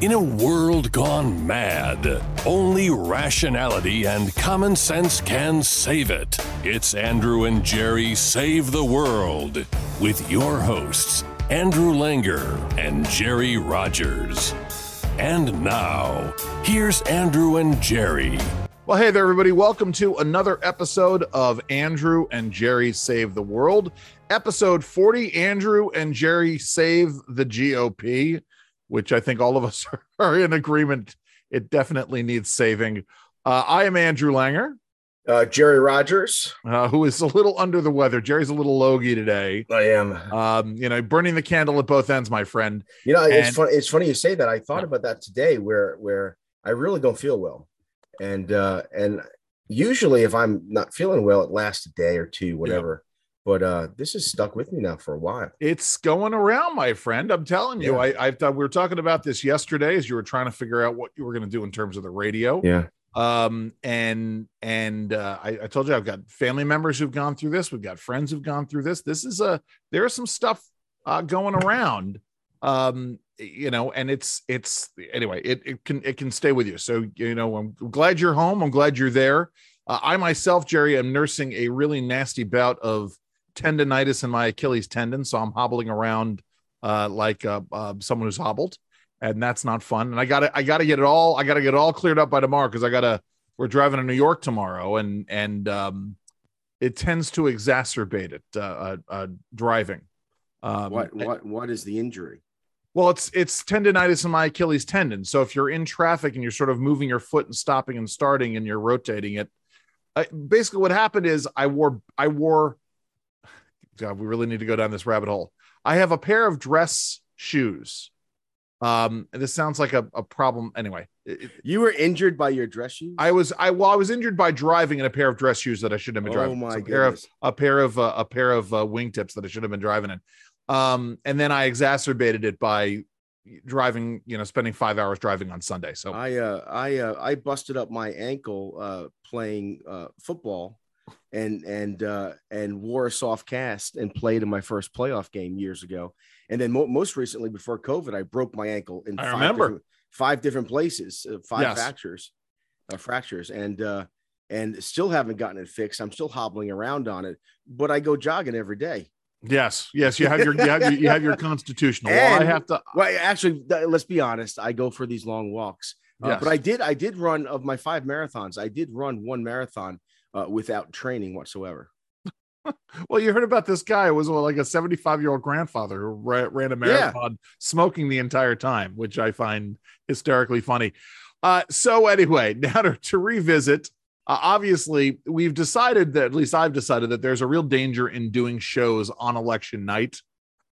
In a world gone mad, only rationality and common sense can save it. It's Andrew and Jerry Save the World with your hosts, Andrew Langer and Jerry Rogers. And now, here's Andrew and Jerry. Well, hey there, everybody. Welcome to another episode of Andrew and Jerry Save the World. Episode 40 Andrew and Jerry Save the GOP, which I think all of us are in agreement. It definitely needs saving. Uh, I am Andrew Langer, Uh, Jerry Rogers. uh, who is a little under the weather. Jerry's a little logy today. I am. Um, you know, burning the candle at both ends, my friend. You know, it's and- funny. It's funny you say that. I thought Yeah. about that today, where where I really don't feel well, and uh, and usually if I'm not feeling well, it lasts a day or two, whatever. But uh, this has stuck with me now for a while. It's going around, my friend. I'm telling you. Yeah. I, I thought we were talking about this yesterday as you were trying to figure out what you were going to do in terms of the radio. Yeah. um and and uh I, I told you i've got family members who've gone through this we've got friends who've gone through this this is a there's some stuff uh going around um you know and it's it's anyway it, it can it can stay with you so you know i'm glad you're home i'm glad you're there uh, i myself jerry am nursing a really nasty bout of tendonitis in my achilles tendon so i'm hobbling around uh like uh, uh someone who's hobbled and that's not fun. And I got to I got to get it all I got to get it all cleared up by tomorrow because I got to we're driving to New York tomorrow and and um it tends to exacerbate it uh, uh, uh driving. Um, what what what is the injury? Well, it's it's tendonitis in my Achilles tendon. So if you're in traffic and you're sort of moving your foot and stopping and starting and you're rotating it, I, basically what happened is I wore I wore. God, we really need to go down this rabbit hole. I have a pair of dress shoes. Um, and this sounds like a, a problem. Anyway, it- You were injured by your dress shoes. I was I well I was injured by driving in a pair of dress shoes that I shouldn't have been driving. oh driving. my It's a pair of a pair of uh, a pair of uh, wingtips that I should have been driving in. Um, and then I exacerbated it by driving, you know, spending five hours driving on Sunday. So I uh I uh I busted up my ankle uh playing uh football and and uh and wore a soft cast and played in my first playoff game years ago. And then mo- most recently before COVID, I broke my ankle in I five remember. different, five different places, uh, five Yes. fractures, uh, fractures, and uh and still haven't gotten it fixed. I'm still hobbling around on it, but I go jogging every day. yes, yes, you have your you have your, you have your constitutional. Well, I have to. Well, actually, th- let's be honest. I go for these long walks, uh, Yes. but I did. I did run of my five marathons. I did run one marathon uh, without training whatsoever. Well, you heard about this guy who was like a 75 year old grandfather who ran a marathon smoking the entire time, which I find hysterically funny. Uh, so, anyway, now to, to revisit, uh, obviously, we've decided that, at least I've decided that there's a real danger in doing shows on election night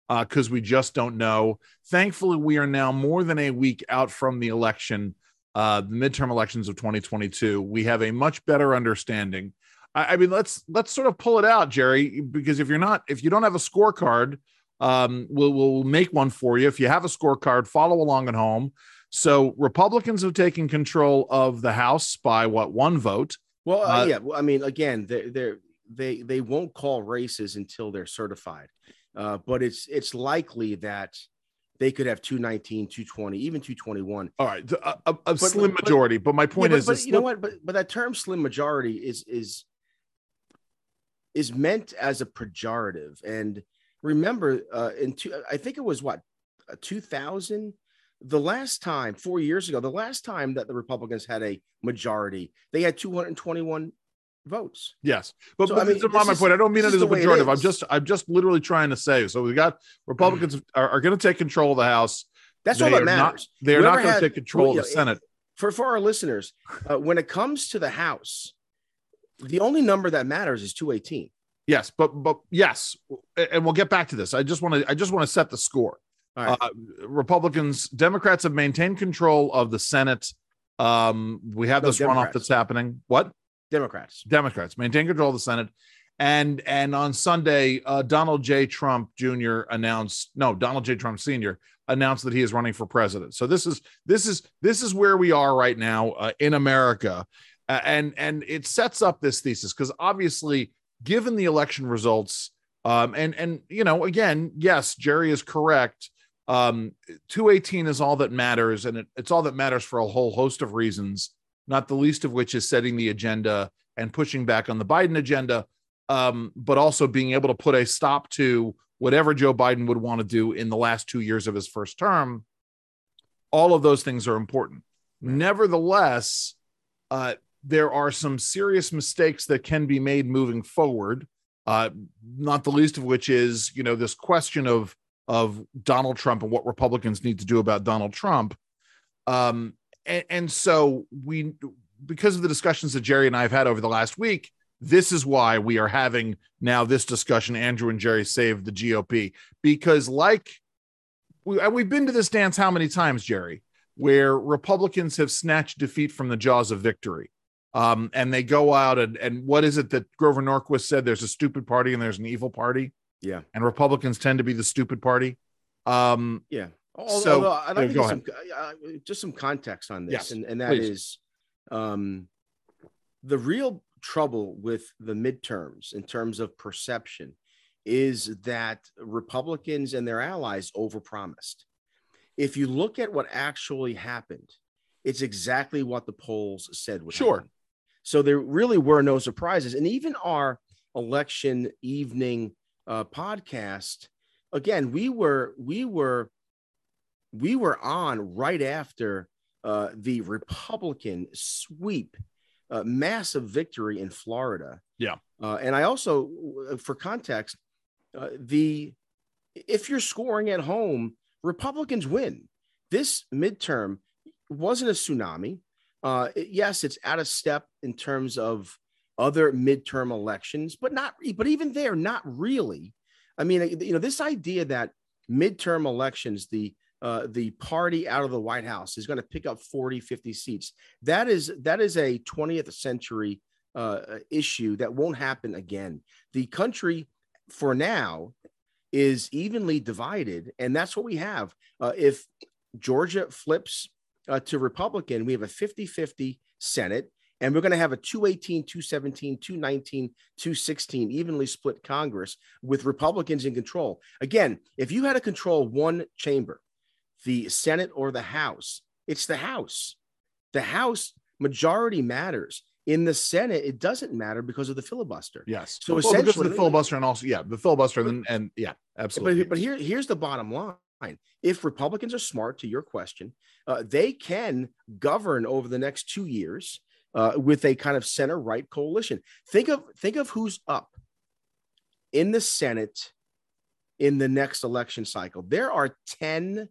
because we just don't know. Thankfully, we are now more than a week out from the election, uh, the midterm elections of 2022. We have a much better understanding. I, I mean, let's let's sort of pull it out, Jerry, because if you're not, if you don't have a scorecard, um, we'll we'll make one for you. If you have a scorecard, follow along at home. So Republicans have taken control of the House by what one vote. Well, uh, Uh, yeah. Well, I mean, again, they they they they won't call races until they're certified, uh, but it's it's likely that they could have 219, 220, even 221. All right, a, a, a But- slim but- majority. But my point Yeah, is, but a you know what? But but that term "slim majority" is is is meant as a pejorative. And remember, uh, in two, I think it was what two thousand. The last time, four years ago, the last time that the Republicans had a majority, they had 221 votes. Yes, but, So, but I mean, this is my is- point. I don't mean it as a pejorative. I'm just I'm just literally trying to say. So we got Republicans are, are going to take control of the House. That's They all that not- matters. They are not going to take control of you the know, Senate. for for our listeners, uh, when it comes to the House, the only number that matters is 218. Yes, but but yes, and we'll get back to this. I just want to I just want to set the score. All right. Uh, Republicans, Democrats have maintained control of the Senate. Um, we have No, this runoff that's happening. What? Democrats. Democrats maintain control of the Senate. And and on Sunday, uh, Donald J. Trump Jr. announced no, Donald J. Trump Sr. announced that he is running for president. So this is this is this is where we are right now uh, in America, uh, and and it sets up this thesis because obviously, given the election results, um, and and you know, again, yes, Jerry is correct. Um, 218 is all that matters, and it, it's all that matters for a whole host of reasons, not the least of which is setting the agenda and pushing back on the Biden agenda, um, but also being able to put a stop to whatever Joe Biden would want to do in the last two years of his first term. All of those things are important. Nevertheless, uh, there are some serious mistakes that can be made moving forward. Uh, not the least of which is, you know, this question of of Donald Trump and what Republicans need to do about Donald Trump. Um, and, and so we, because of the discussions that Jerry and I have had over the last week, this is why we are having now this discussion. Andrew and Jerry save the GOP because, like, we, we've been to this dance how many times, Jerry, where Republicans have snatched defeat from the jaws of victory. Um, and they go out and, and what is it that Grover Norquist said? There's a stupid party and there's an evil party. Yeah. And Republicans tend to be the stupid party. Um, yeah. Although, so although I'd like to some, uh, just some context on this, yes, and, and that please. is um, the real trouble with the midterms in terms of perception is that Republicans and their allies overpromised. If you look at what actually happened, it's exactly what the polls said would sure. Happen. So there really were no surprises. And even our election evening uh, podcast, again, we were we were we were on right after uh, the Republican sweep, uh, massive victory in Florida. Yeah, uh, and I also, uh, for context, uh, the if you're scoring at home, Republicans win. This midterm wasn't a tsunami. Uh, yes, it's out of step in terms of other midterm elections, but not, but even there, not really. I mean, you know, this idea that midterm elections, the uh, the party out of the White House is going to pick up 40, 50 seats. That is that is a 20th century uh, issue that won't happen again. The country, for now, is evenly divided, and that's what we have. Uh, if Georgia flips uh, to Republican, we have a 50 50 Senate, and we're going to have a 218, 217, 219, 216 evenly split Congress with Republicans in control. Again, if you had to control one chamber, the Senate or the House, it's the House. The House majority matters. In the Senate, it doesn't matter because of the filibuster. Yes. So well, essentially, the filibuster and also, yeah, the filibuster and, and yeah, absolutely. But, but here, here's the bottom line if Republicans are smart, to your question, uh, they can govern over the next two years uh, with a kind of center right coalition. Think of think of who's up in the Senate in the next election cycle. There are ten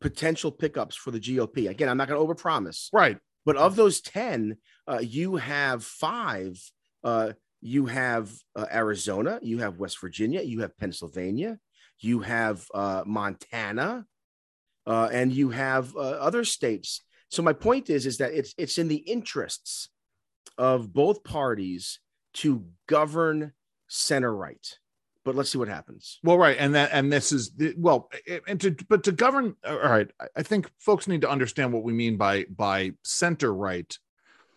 potential pickups for the GOP. Again, I'm not going to overpromise. Right. But of those ten, uh, you have five. Uh, you have uh, Arizona, you have West Virginia, you have Pennsylvania, you have uh, Montana, uh, and you have uh, other states. So my point is, is that it's it's in the interests of both parties to govern center right. But let's see what happens. Well, right, and that and this is the, well, and to but to govern. All right, I think folks need to understand what we mean by by center right.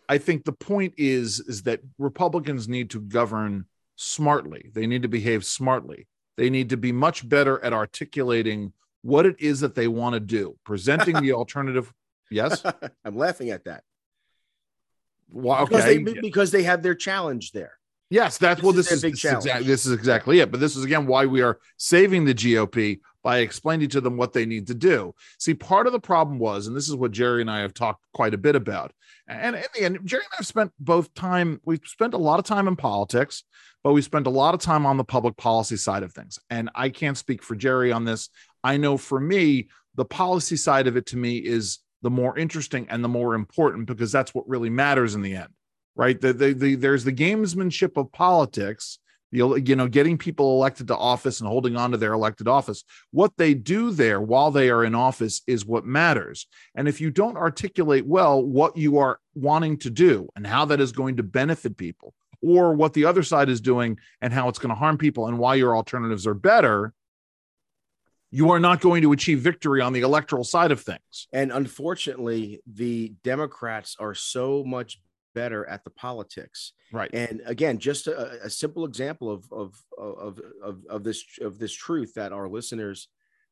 I think the point is is that Republicans need to govern smartly. They need to behave smartly. They need to be much better at articulating what it is that they want to do, presenting the alternative. Yes, I'm laughing at that. Well, okay, because they, because they have their challenge there. Yes, that's well. This is, this, is this is exactly it. But this is again why we are saving the GOP by explaining to them what they need to do. See, part of the problem was, and this is what Jerry and I have talked quite a bit about. And in the end, Jerry and I have spent both time. We've spent a lot of time in politics, but we spent a lot of time on the public policy side of things. And I can't speak for Jerry on this. I know for me, the policy side of it to me is the more interesting and the more important because that's what really matters in the end, right? The, the, the, there's the gamesmanship of politics, you know, getting people elected to office and holding on to their elected office. What they do there while they are in office is what matters. And if you don't articulate well what you are wanting to do and how that is going to benefit people, or what the other side is doing and how it's going to harm people and why your alternatives are better, you are not going to achieve victory on the electoral side of things. And unfortunately, the Democrats are so much better at the politics. Right. And again, just a, a simple example of, of, of, of, of this, of this truth that our listeners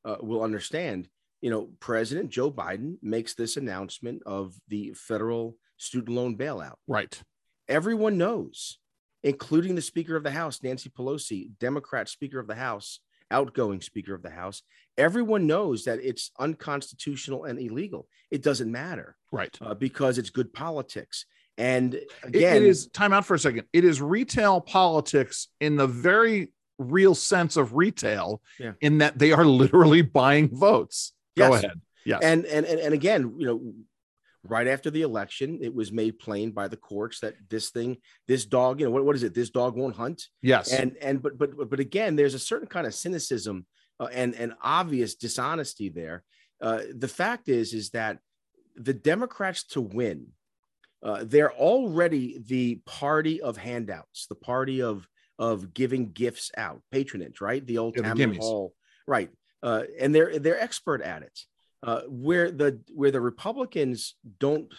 uh, will understand. You know, President Joe Biden makes this announcement of the federal student loan bailout. Right. Everyone knows, including the Speaker of the House, Nancy Pelosi, Democrat Speaker of the House, outgoing Speaker of the House. Everyone knows that it's unconstitutional and illegal. It doesn't matter. Right. Uh, because it's good politics. And again, it, it is time out for a second. It is retail politics in the very real sense of retail, Yeah. in that they are literally buying votes. Go ahead. Yes. and, and and and again, you know, right after the election, it was made plain by the courts that this thing, this dog, you know, what, what is it? This dog won't hunt. yes. and and but but but again there's a certain kind of cynicism uh, and and obvious dishonesty there uh, the fact is is that the democrats to win uh, they're already the party of handouts the party of of giving gifts out patronage right? The old Yeah, the hall right. Uh, and they're they're expert at it. Uh, where the where the republicans don't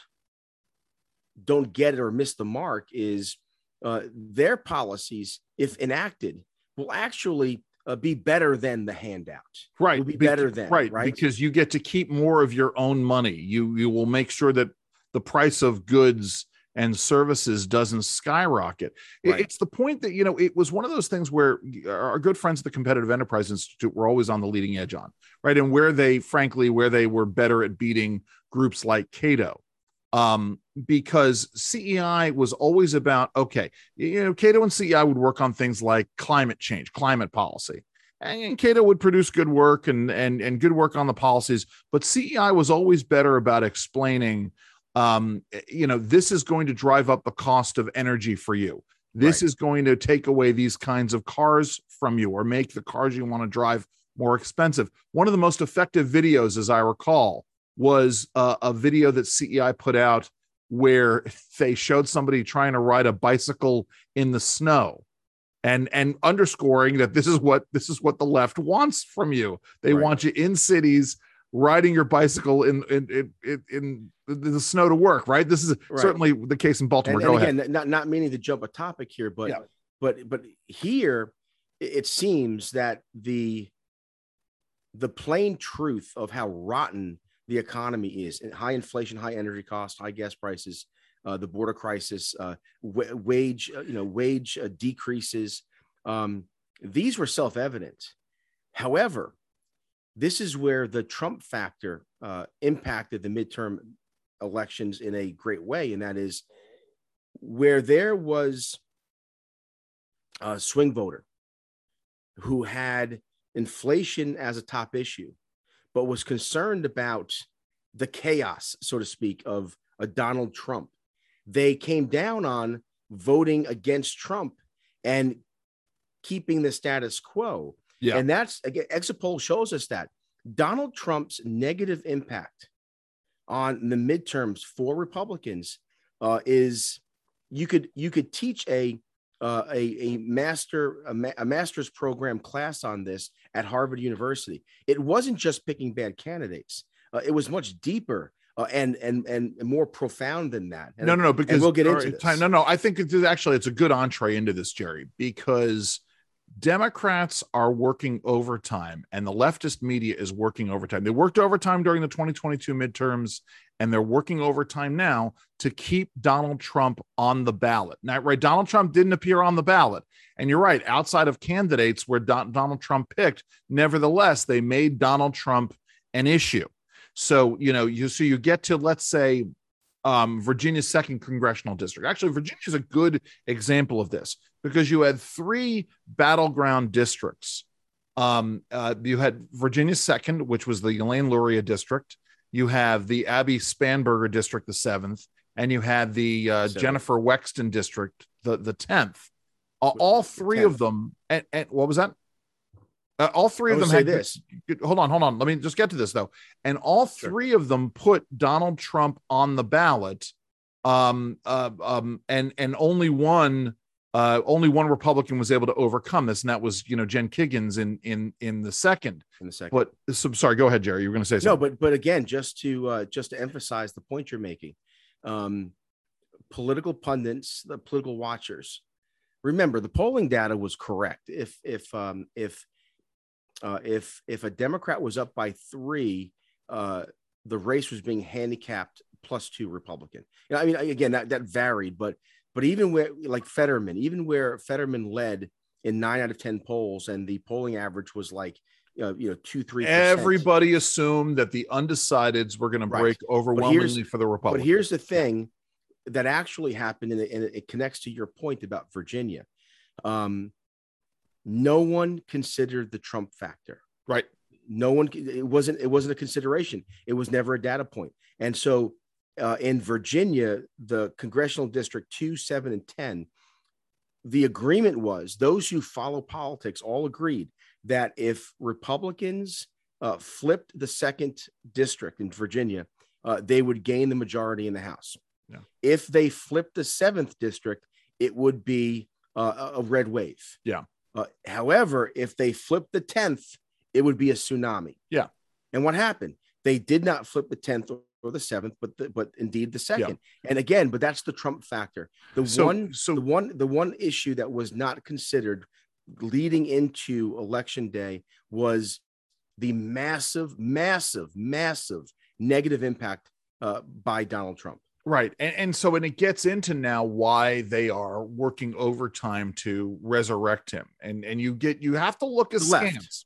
don't get it or miss the mark is uh, their policies, if enacted, will actually uh, be better than the handout. right will be bec- better than, right, right? because you get to keep more of your own money. You you will make sure that the price of goods and services doesn't skyrocket. Right. it's the point that you know it was one of those things where our good friends at the competitive enterprise institute were always on the leading edge on right? And where they frankly where they were better at beating groups like cato. Um, because CEI was always about okay, you know, Cato and CEI would work on things like climate change, climate policy, and Cato would produce good work and and and good work on the policies, but CEI was always better about explaining, um, you know, this is going to drive up the cost of energy for you. This Right. is going to take away these kinds of cars from you or make the cars you want to drive more expensive. One of the most effective videos, as I recall, was uh, a video that CEI put out where they showed somebody trying to ride a bicycle in the snow and and underscoring that this is what this is what the left wants from you they Right. want you in cities riding your bicycle in in in, in, in the, snow to work right this is Right. certainly the case in baltimore and, and ahead again, not not meaning to jump a topic here, but Yeah. but but here it seems that the the plain truth of how rotten the economy is and high inflation, high energy costs, high gas prices, uh, the border crisis, uh, wa- wage, uh, you know, wage uh, decreases. Um, these were self-evident. However, this is where the Trump factor uh, impacted the midterm elections in a great way, and that is where there was a swing voter who had inflation as a top issue, but was concerned about the chaos, so to speak, of a Donald Trump. They came down on voting against Trump and keeping the status quo. Yeah. And that's again, exit poll shows us that Donald Trump's negative impact on the midterms for Republicans uh, is you could you could teach a uh, a, a master a, ma- a master's program class on this at Harvard University. It wasn't just picking bad candidates. Uh, it was much deeper uh, and and and more profound than that. And- no, no, no. Because we'll get into time- No, no. I think it's actually it's a good entree into this, Jerry, because Democrats are working overtime, and the leftist media is working overtime. They worked overtime during the 2022 midterms, and they're working overtime now to keep Donald Trump on the ballot. Now, right? Donald Trump didn't appear on the ballot, and you're right. Outside of candidates where Don- Donald Trump picked, nevertheless, they made Donald Trump an issue. So you know, you so you get to let's say um, Virginia's second congressional district. Actually, Virginia is a good example of this because you had three battleground districts. Um, uh, you had Virginia's second, which was the Elaine Luria district. You have the Abby Spanberger district, the seventh, and you had the uh, Jennifer Wexton district, the the tenth. All, all three of them. And, and what was that? Uh, all three of them had this. hold on, hold on. Let me just get to this though. And all Sure. three of them put Donald Trump on the ballot. Um, uh, um, and and only one, uh, only one Republican was able to overcome this, and that was you know Jen Kiggans in in in the second. in a second. But so, sorry, go ahead, Jerry. You were going to say no, but but again, just to uh, just to emphasize the point you're making, um, political pundits, the political watchers, remember the polling data was correct. If if um, if uh, if if a Democrat was up by three, uh, the race was being handicapped plus two Republican. You know, I mean, again, that that varied, but but even where like Fetterman, even where Fetterman led in nine out of ten polls, and the polling average was like uh, you know two three. Everybody assumed that the undecideds were going to break overwhelmingly for the Republicans. But here's the thing that actually happened, and it, and it connects to your point about Virginia. Um, no one considered the Trump factor. Right. No one. It wasn't. It wasn't a consideration. It was never a data point. And so, uh, in Virginia, the congressional district two, seven, and ten, the agreement was those who follow politics all agreed that if Republicans uh, flipped the second district in Virginia, uh, they would gain the majority in the House. Yeah. If they flipped the seventh district, it would be uh, a red wave. Yeah. Uh, however, if they flipped the 10th, it would be a tsunami. Yeah. And what happened? They did not flip the 10th or the 7th, but the, but indeed the second. Yeah. And again, but that's the Trump factor. The so, one so the one the one issue that was not considered leading into election day was the massive massive massive negative impact uh, by Donald Trump. Right. And, and so, and it gets into now why they are working overtime to resurrect him. And, and you get, you have to look at scans.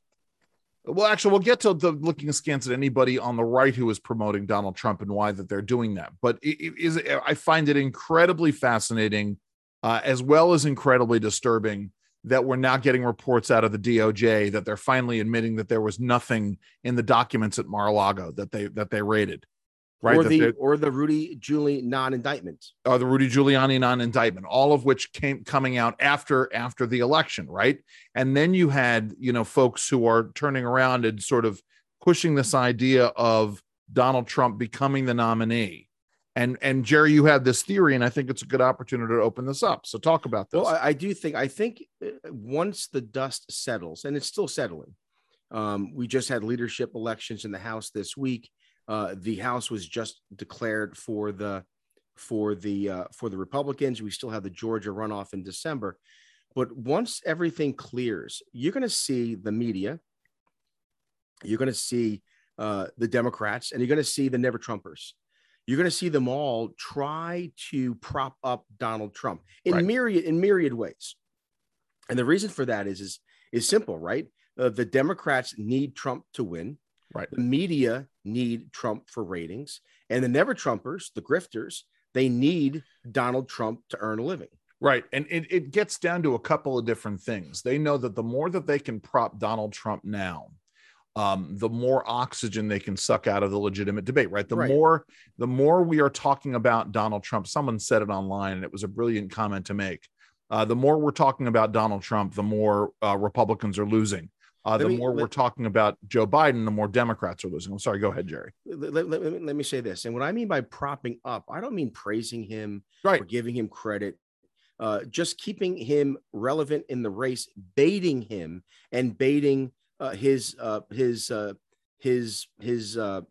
Well, actually, we'll get to the looking askance at anybody on the right who is promoting Donald Trump and why that they're doing that. But it, it is, I find it incredibly fascinating, uh, as well as incredibly disturbing that we're not getting reports out of the DOJ that they're finally admitting that there was nothing in the documents at Mar-a-Lago that they that they raided right? Or the or the Rudy Giuliani non-indictment. Or the Rudy Giuliani non-indictment, all of which came coming out after after the election, right? And then you had, you know, folks who are turning around and sort of pushing this idea of Donald Trump becoming the nominee. And and Jerry, you had this theory, and I think it's a good opportunity to open this up. So talk about this. Well, I, I do think I think uh, once the dust settles, and it's still settling. Um, we just had leadership elections in the House this week. Uh, the House was just declared for the for the uh, for the Republicans. We still have the Georgia runoff in December, but once everything clears, you're going to see the media, you're going to see uh, the Democrats, and you're going to see the Never Trumpers. You're going to see them all try to prop up Donald Trump in right. myriad in myriad ways, and the reason for that is is is simple, right? Uh, the Democrats need Trump to win. Right. The media need Trump for ratings, and the never Trumpers, the grifters, they need Donald Trump to earn a living. Right. And it, it gets down to a couple of different things. They know that the more that they can prop Donald Trump now, um, the more oxygen they can suck out of the legitimate debate, right? The right. more the more we are talking about Donald Trump, someone said it online, and it was a brilliant comment to make. Uh, the more we're talking about Donald Trump, the more uh, Republicans are losing. Uh, the me, more let, we're talking about Joe Biden, the more Democrats are losing. I'm sorry. Go ahead, Jerry. Let, let, let, me say this. And what I mean by propping up, I don't mean praising him right. or giving him credit. Uh, just keeping him relevant in the race, baiting him and baiting uh, his uh, his uh, his his uh,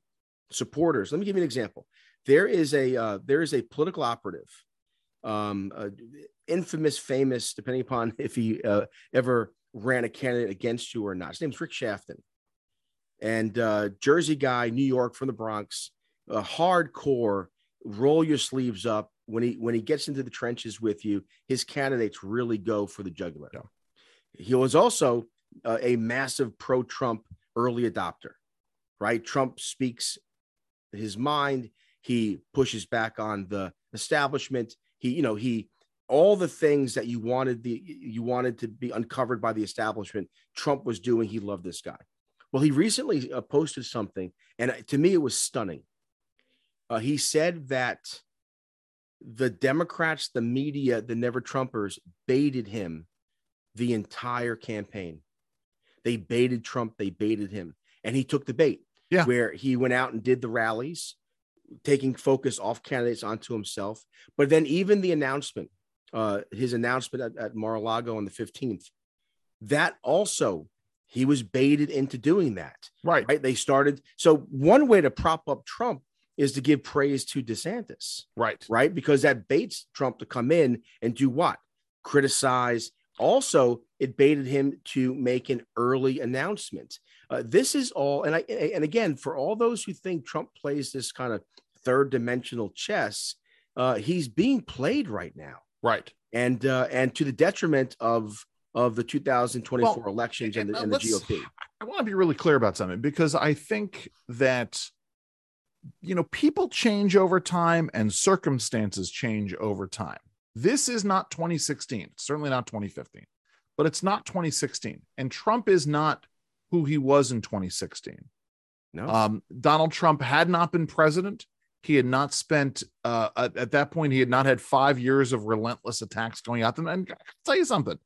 supporters. Let me give you an example. There is a uh, there is a political operative, um, infamous, famous, depending upon if he ever ran a candidate against you or not. His name's Rick Shaftan. And uh, Jersey guy, New York from the Bronx, a hardcore, roll your sleeves up. When he when he gets into the trenches with you, his candidates really go for the jugular. Yeah. He was also uh, a massive pro-Trump early adopter, right? Trump speaks his mind. He pushes back on the establishment. He, you know, he all the things that you wanted the you wanted to be uncovered by the establishment trump was doing he loved this guy. Well he recently uh, posted something and to me it was stunning. Uh, he said that the democrats the media the never trumpers baited him the entire campaign. They baited trump they baited him and he took the bait. Yeah. where he went out and did the rallies taking focus off candidates onto himself. But then even the announcement uh, his announcement at, at Mar-a-Lago on the 15th, that also he was baited into doing that. Right. Right. They started. So one way to prop up Trump is to give praise to DeSantis. Right. Right. Because that baits Trump to come in and do what? Criticize. Also, it baited him to make an early announcement. Uh, this is all, and I and again, for all those who think Trump plays this kind of third dimensional chess, uh, he's being played right now, right? And uh, and to the detriment of of the 2024 well, elections and the, and the GOP. I want to be really clear about something because I think that you know people change over time and circumstances change over time. This is not 2016, certainly not 2015, but it's not 2016, and Trump is not who he was in 2016. No. Um, Donald Trump had not been president. He had not spent uh, at, at, that point. He had not had five years of relentless attacks going at them. And I'll tell you something: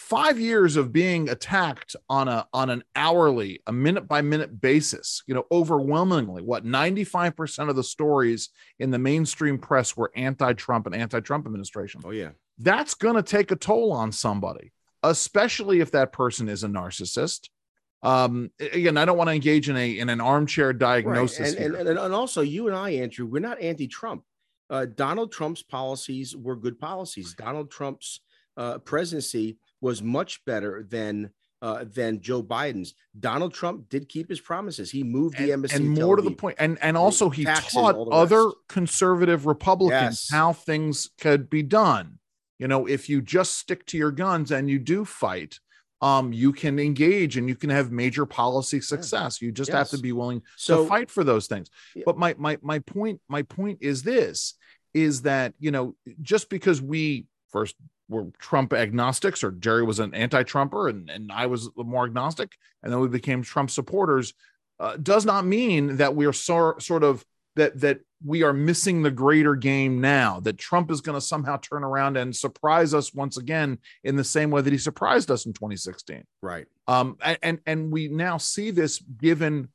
five years of being attacked on a on an hourly a minute by minute basis you know overwhelmingly what 95% of the stories in the mainstream press were anti-trump and anti-trump administration oh yeah that's going to take a toll on somebody especially if that person is a narcissist um again i don't want to engage in a in an armchair diagnosis right. and, and, and, also you and i andrew we're not anti-trump uh, donald trump's policies were good policies donald trump's uh, presidency was much better than uh, than Joe Biden's. Donald Trump did keep his promises. He moved the and, embassy, and more to the point, and and also he taught other rest. conservative Republicans yes. how things could be done. You know, if you just stick to your guns and you do fight, um, you can engage and you can have major policy success. You just yes. have to be willing so, to fight for those things. Yeah. But my my my point my point is this: is that you know just because we first were Trump agnostics, or Jerry was an anti-Trumper, and, and I was more agnostic, and then we became Trump supporters, uh, does not mean that we are so, sort of that that we are missing the greater game now. That Trump is going to somehow turn around and surprise us once again in the same way that he surprised us in 2016. Right. Um. And and we now see this given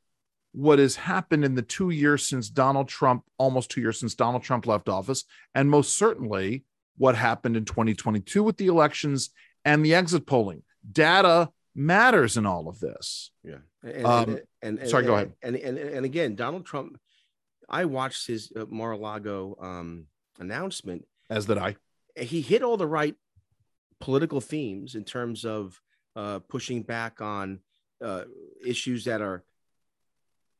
what has happened in the two years since Donald Trump, almost two years since Donald Trump left office, and most certainly what happened in 2022 with the elections and the exit polling. Data matters in all of this. Yeah. And, um, and, and sorry, go ahead. And, and, and again, Donald Trump, I watched his uh, Mar-a-Lago um, announcement. As did I. He hit all the right political themes in terms of uh, pushing back on uh, issues that are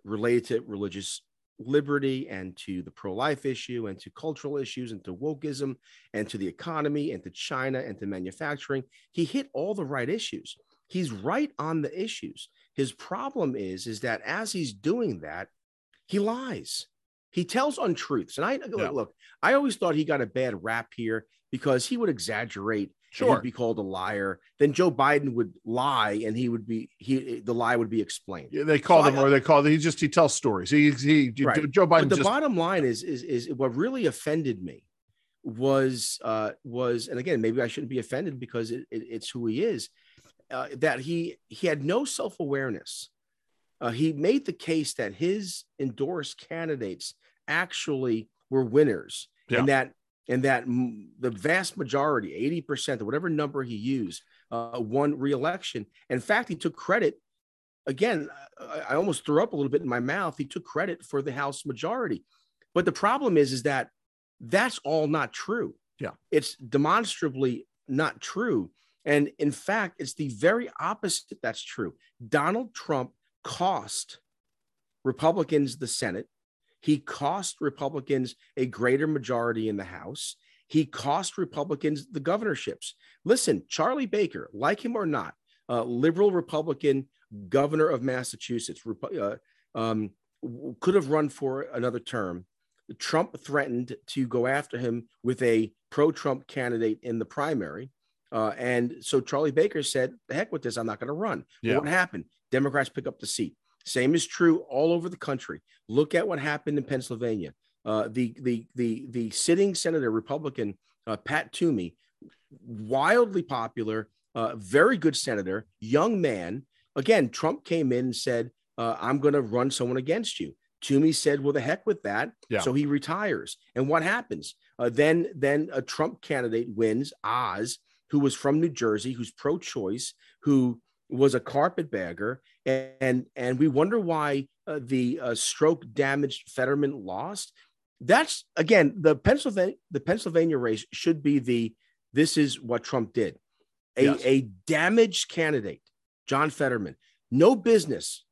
related to religious liberty and to the pro life issue and to cultural issues and to wokeism and to the economy and to China and to manufacturing. He hit all the right issues. He's right on the issues. His problem is, is that as he's doing that, he lies. He tells untruths. And I yeah. look, I always thought he got a bad rap here because he would exaggerate sure. he'd be called a liar. Then Joe Biden would lie, and he would be he the lie would be explained. Yeah, they call so them, I, or they call he just he tells stories. He he right. Joe Biden. But the just, bottom line is is is what really offended me was uh was and again maybe I shouldn't be offended because it, it, it's who he is. Uh, that he he had no self awareness. Uh, he made the case that his endorsed candidates actually were winners, yeah. and that and that the vast majority, 80% or whatever number he used, uh, won reelection. In fact, he took credit. Again, I, I almost threw up a little bit in my mouth. He took credit for the House majority. But the problem is, is that that's all not true. Yeah. It's demonstrably not true. And in fact, it's the very opposite that's true. Donald Trump cost Republicans the Senate. He cost Republicans a greater majority in the House. He cost Republicans the governorships. Listen, Charlie Baker, like him or not, uh, liberal Republican governor of Massachusetts, uh, um, could have run for another term. Trump threatened to go after him with a pro Trump candidate in the primary. Uh, and so Charlie Baker said, the heck with this, I'm not going to run. Yeah. What happened? Democrats pick up the seat. Same is true all over the country. Look at what happened in Pennsylvania. Uh, the the the the sitting senator Republican uh, Pat Toomey, wildly popular, uh, very good senator, young man. Again, Trump came in and said, uh, "I'm going to run someone against you." Toomey said, "Well, the heck with that." Yeah. So he retires. And what happens? Uh, then then a Trump candidate wins, Oz, who was from New Jersey, who's pro-choice, who was a carpetbagger, and and we wonder why uh, the uh, stroke damaged Fetterman lost. That's again the Pennsylvania the Pennsylvania race should be the this is what Trump did. A, Yes. a damaged candidate, John Fetterman, no business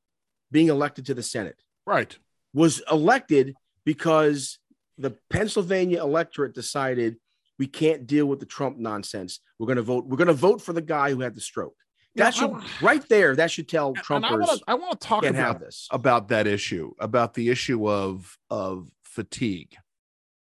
being elected to the Senate, Right. was elected because the Pennsylvania electorate decided we can't deal with the Trump nonsense. We're going to vote. We're going to vote for the guy who had the stroke. Yeah, That should I- right there. That should tell Trumpers want to I want to talk about this. about that issue about the issue of of fatigue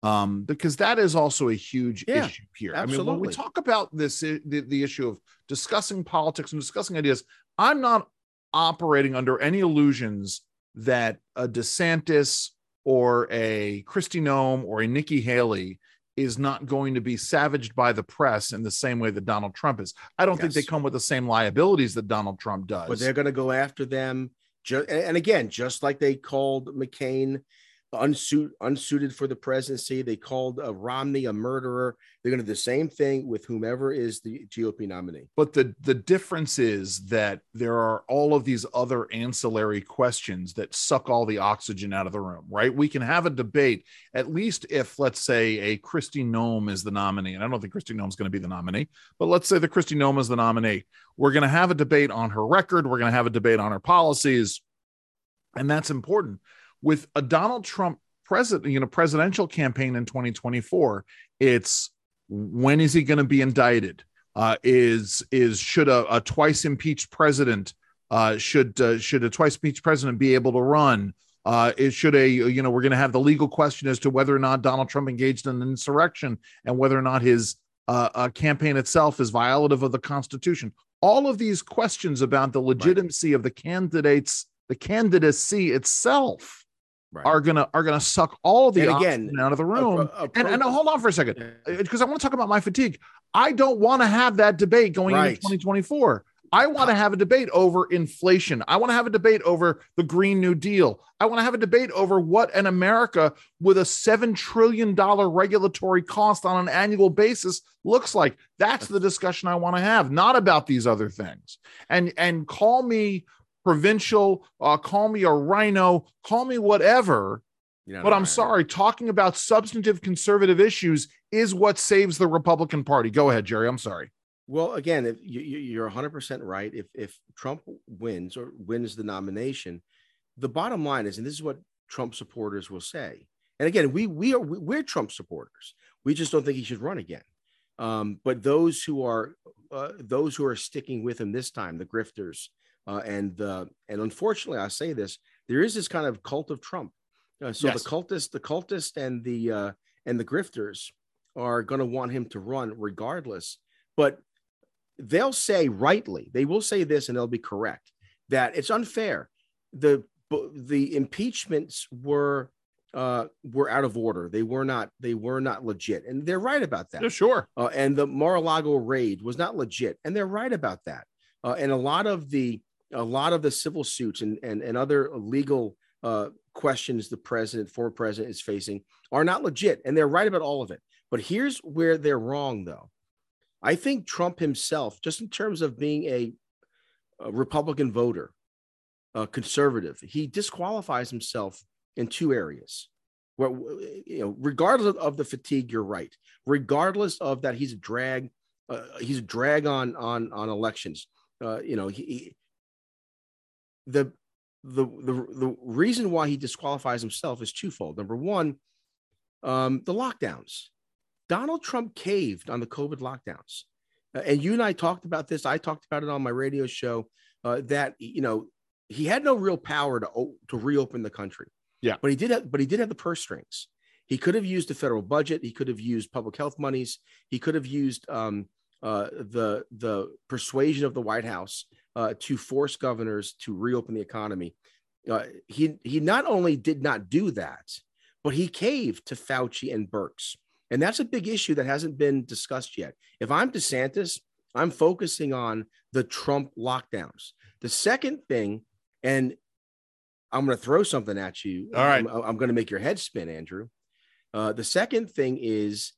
um because that is also a huge Yeah, issue here i mean when we talk about this the, the issue of discussing politics and discussing ideas i'm not operating under any illusions that a desantis or a Kristi Noem or a Nikki Haley is not going to be savaged by the press in the same way that Donald Trump is. I don't think they come with the same liabilities that Donald Trump does. but they're going to go after them. Ju- and again, just like they called McCain unsuit, unsuited for the presidency, they called uh, Romney a murderer. They're going to do the same thing with whomever is the GOP nominee. But the the difference is that there are all of these other ancillary questions that suck all the oxygen out of the room, right? We can have a debate, at least if, let's say, a Kristi Noem is the nominee, and I don't think Kristi Noem is going to be the nominee, but let's say the Kristi Noem is the nominee. We're going to have a debate on her record. We're going to have a debate on her policies, and that's important. With a Donald Trump president, you know, presidential campaign in 2024, it's when is he going to be indicted? uh, is is should a, a twice impeached president uh, should uh, should a twice impeached president be able to run? Uh, is should a you know we're going to have the legal question as to whether or not Donald Trump engaged in an insurrection and whether or not his uh, uh, campaign itself is violative of the Constitution. All of these questions about the legitimacy of the candidates, the candidacy itself, Right. are gonna are gonna suck all the And again, out of the room. A- a- a and, and hold on for a second because uh, I want to talk about my fatigue. I don't want to have that debate going into 2024. I want to have a debate over inflation. I want to have a debate over the Green New Deal. I want to have a debate over what an America with a $7 trillion regulatory cost on an annual basis looks like. That's the discussion I want to have, not about these other things. And and call me provincial, uh, call me a RINO, call me whatever. But I'm sorry, talking about substantive conservative issues is what saves the Republican Party. Go ahead, Jerry. I'm sorry. Well, again, if you, you- you're 100 percent right. If if Trump wins or wins the nomination, the bottom line is, and this is what Trump supporters will say. And again, we we are we're Trump supporters. We just don't think he should run again. Um, but those who are uh, those who are sticking with him this time, the grifters, uh, and the and unfortunately, I say this, there is this kind of cult of Trump. Uh, so Yes. the cultist, the cultist, and the uh, and the grifters are going to want him to run regardless. But they'll say rightly, they will say this, and they'll be correct that it's unfair. The the impeachments were uh, were out of order. They were not they were not legit, and they're right about that. Yeah, sure. Uh, and the Mar-a-Lago raid was not legit, and they're right about that. Uh, and a lot of the a lot of the civil suits and and, and other legal uh, questions the president, former president, is facing are not legit, and they're right about all of it. But here's where they're wrong, though. I think Trump himself, just in terms of being a, a Republican voter, a conservative, he disqualifies himself in two areas. Well, you know, regardless of the fatigue, you're right. Regardless of that, he's a drag. Uh, he's a drag on on on elections. Uh, you know, he, the the the the reason why he disqualifies himself is twofold. Number one, um, the lockdowns. Donald Trump caved on the COVID lockdowns, Uh, and you and I talked about this. I talked about it on my radio show. Uh, that you know he had no real power to to reopen the country. Yeah. but he did. Have, but he did have the purse strings. He could have used the federal budget. He could have used public health monies. He could have used um, uh, the the persuasion of the White House uh, to force governors to reopen the economy. Uh, he he not only did not do that, but he caved to Fauci and Birx, and that's a big issue that hasn't been discussed yet. If I'm DeSantis, I'm focusing on the Trump lockdowns. The second thing, and I'm going to throw something at you. All right. I'm, I'm going to make your head spin, Andrew. Uh, the second thing is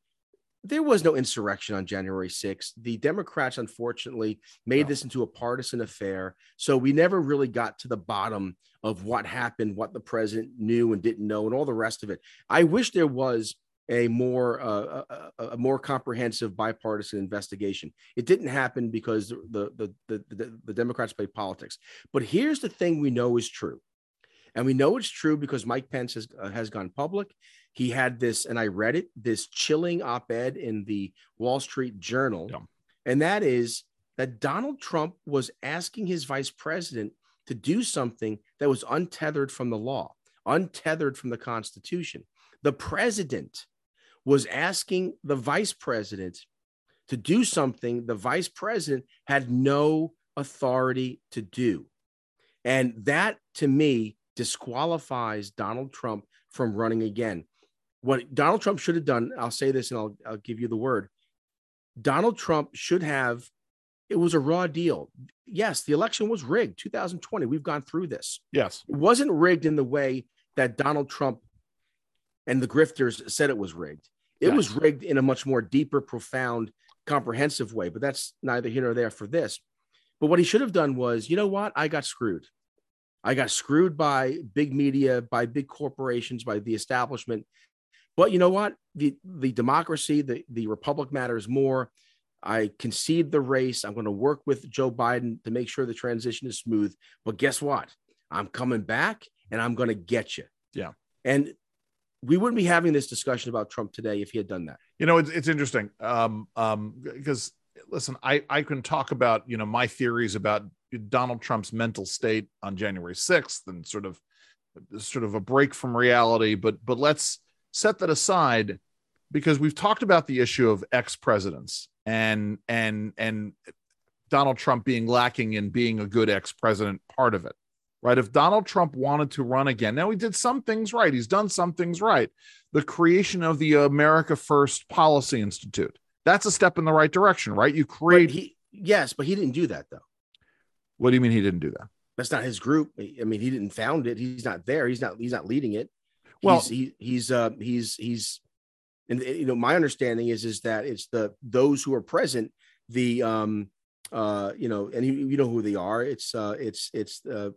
there was no insurrection on January 6th. The Democrats, unfortunately, made No. this into a partisan affair. So we never really got to the bottom of what happened, what the president knew and didn't know, and all the rest of it. I wish there was a more uh, a, a, more comprehensive bipartisan investigation. It didn't happen because the the, the the the Democrats play politics. But here's the thing: we know is true, and we know it's true because Mike Pence has uh, has gone public. He had this, and I read it, this chilling op-ed in the Wall Street Journal, yeah. and that is that Donald Trump was asking his vice president to do something that was untethered from the law, untethered from the Constitution. The president was asking the vice president to do something the vice president had no authority to do. And that to me disqualifies Donald Trump from running again. What Donald Trump should have done, I'll say this and I'll, I'll give you the word. Donald Trump should have, it was a raw deal. Yes, the election was rigged 2020. We've gone through this. Yes. It wasn't rigged in the way that Donald Trump and the grifters said it was rigged. It was rigged in a much more deeper, profound, comprehensive way, but that's neither here nor there for this. But what he should have done was, you know what? I got screwed. I got screwed by big media, by big corporations, by the establishment. But you know what? The the democracy, the, the republic matters more. I concede the race. I'm going to work with Joe Biden to make sure the transition is smooth. But guess what? I'm coming back and I'm going to get you. Yeah. And we wouldn't be having this discussion about Trump today if he had done that. You know, it's, it's interesting. Um, um, because listen, I, I can talk about, you know, my theories about Donald Trump's mental state on January 6th and sort of, sort of a break from reality, but, but let's set that aside because we've talked about the issue of ex-presidents and, and, and Donald Trump being lacking in being a good ex-president part of it right? If Donald Trump wanted to run again, now he did some things right. He's done some things right. The creation of the America First Policy Institute. That's a step in the right direction, right? You create. He, yes, but he didn't do that though. What do you mean he didn't do that? That's not his group. I mean, he didn't found it. He's not there. He's not. He's not leading it. Well, he's he, he's uh he's he's, and you know my understanding is is that it's the those who are present. The um uh you know and you, you know who they are. It's uh it's it's uh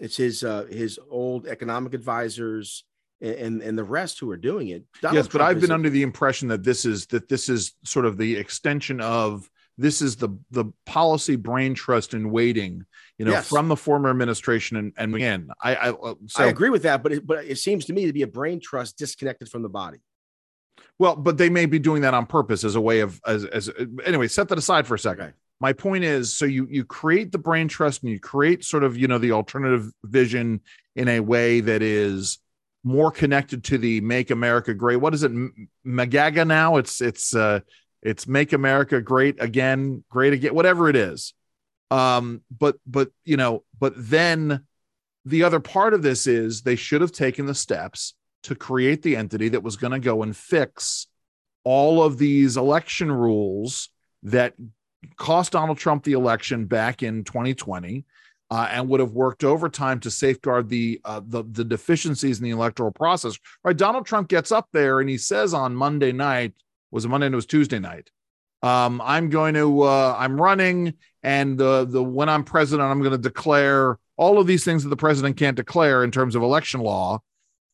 it's his uh, his old economic advisors and and the rest who are doing it. Donald yes, but I've been a- under the impression that this is that this is sort of the extension of this is the the policy brain trust in waiting you know yes. from the former administration and, and again i i, uh, so, I agree with that but it, but it seems to me to be a brain trust disconnected from the body well but they may be doing that on purpose as a way of as, as anyway set that aside for a second okay my point is so you you create the brain trust and you create sort of you know the alternative vision in a way that is more connected to the make america great what is it magaga now it's it's uh it's make america great again great again whatever it is um but but you know but then the other part of this is they should have taken the steps to create the entity that was going to go and fix all of these election rules that cost Donald Trump the election back in 2020. Uh, and would have worked overtime to safeguard the, uh, the the deficiencies in the electoral process. Right? Donald Trump gets up there and he says on Monday night, was it Monday? And it was Tuesday night. Um, I'm going to uh, I'm running, and the the when I'm president, I'm going to declare all of these things that the president can't declare in terms of election law.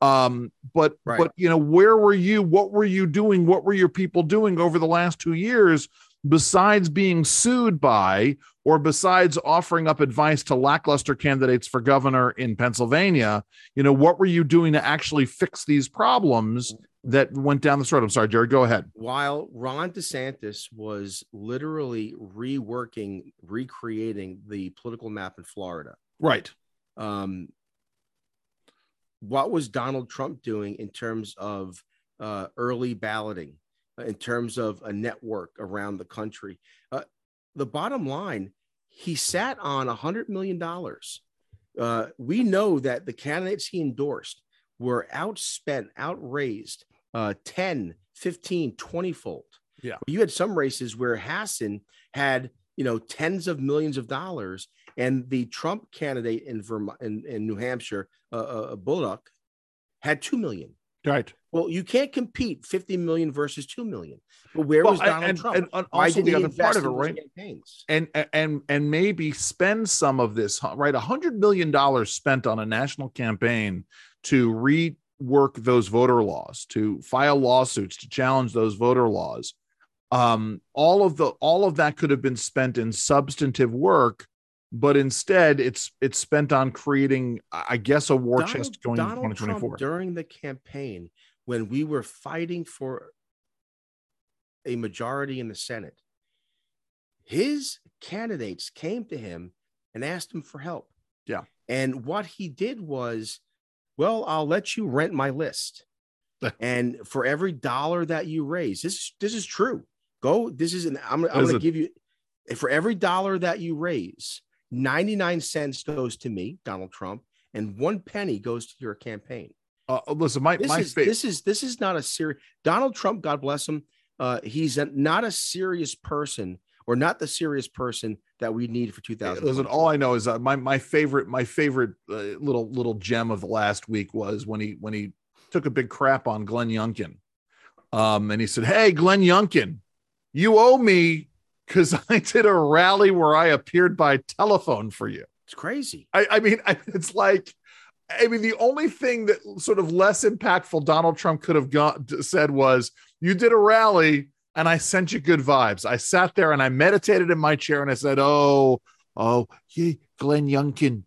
Um, but right. but you know, where were you? What were you doing? What were your people doing over the last two years besides being sued by or besides offering up advice to lackluster candidates for governor in Pennsylvania, you know, what were you doing to actually fix these problems that went down the road? I'm sorry, Jerry, go ahead. While Ron DeSantis was literally reworking, recreating the political map in Florida. Right. Um, what was Donald Trump doing in terms of uh, early balloting? in terms of a network around the country. Uh, the bottom line, he sat on a hundred million dollars. Uh, we know that the candidates he endorsed were outspent, outraised uh, 10, 15, 20 fold. Yeah. You had some races where Hassan had, you know, tens of millions of dollars, and the Trump candidate in Vermont, in, in New Hampshire, uh, uh, Bolduc, had 2 million. Right. Well, you can't compete 50 million versus 2 million. But where well, was Donald and, Trump? And, and also the other part of it, right? And and and maybe spend some of this, right? A hundred million dollars spent on a national campaign to re work those voter laws, to file lawsuits to challenge those voter laws, um, all of the all of that could have been spent in substantive work, but instead it's it's spent on creating, I guess, a war Donald, chest going Donald into 2024. Trump, during the campaign, when we were fighting for a majority in the Senate, his candidates came to him and asked him for help. Yeah. And what he did was, well, I'll let you rent my list. and for every dollar that you raise, this this is true. Go. This is an. I'm, I'm going to give you for every dollar that you raise, 99 cents goes to me, Donald Trump, and one penny goes to your campaign. Uh, listen, my this my is, this is this is not a serious Donald Trump. God bless him. Uh, he's a, not a serious person or not the serious person that we need for 2000. Listen, all I know is uh, my my favorite my favorite uh, little little gem of the last week was when he when he took a big crap on Glenn Youngkin, um, and he said, "Hey, Glenn Youngkin, you owe me because I did a rally where I appeared by telephone for you. It's crazy. I, I mean, I, it's like, I mean, the only thing that sort of less impactful Donald Trump could have got said was, "You did a rally, and I sent you good vibes." I sat there and I meditated in my chair, and I said, "Oh, oh, yeah, Glenn Youngkin,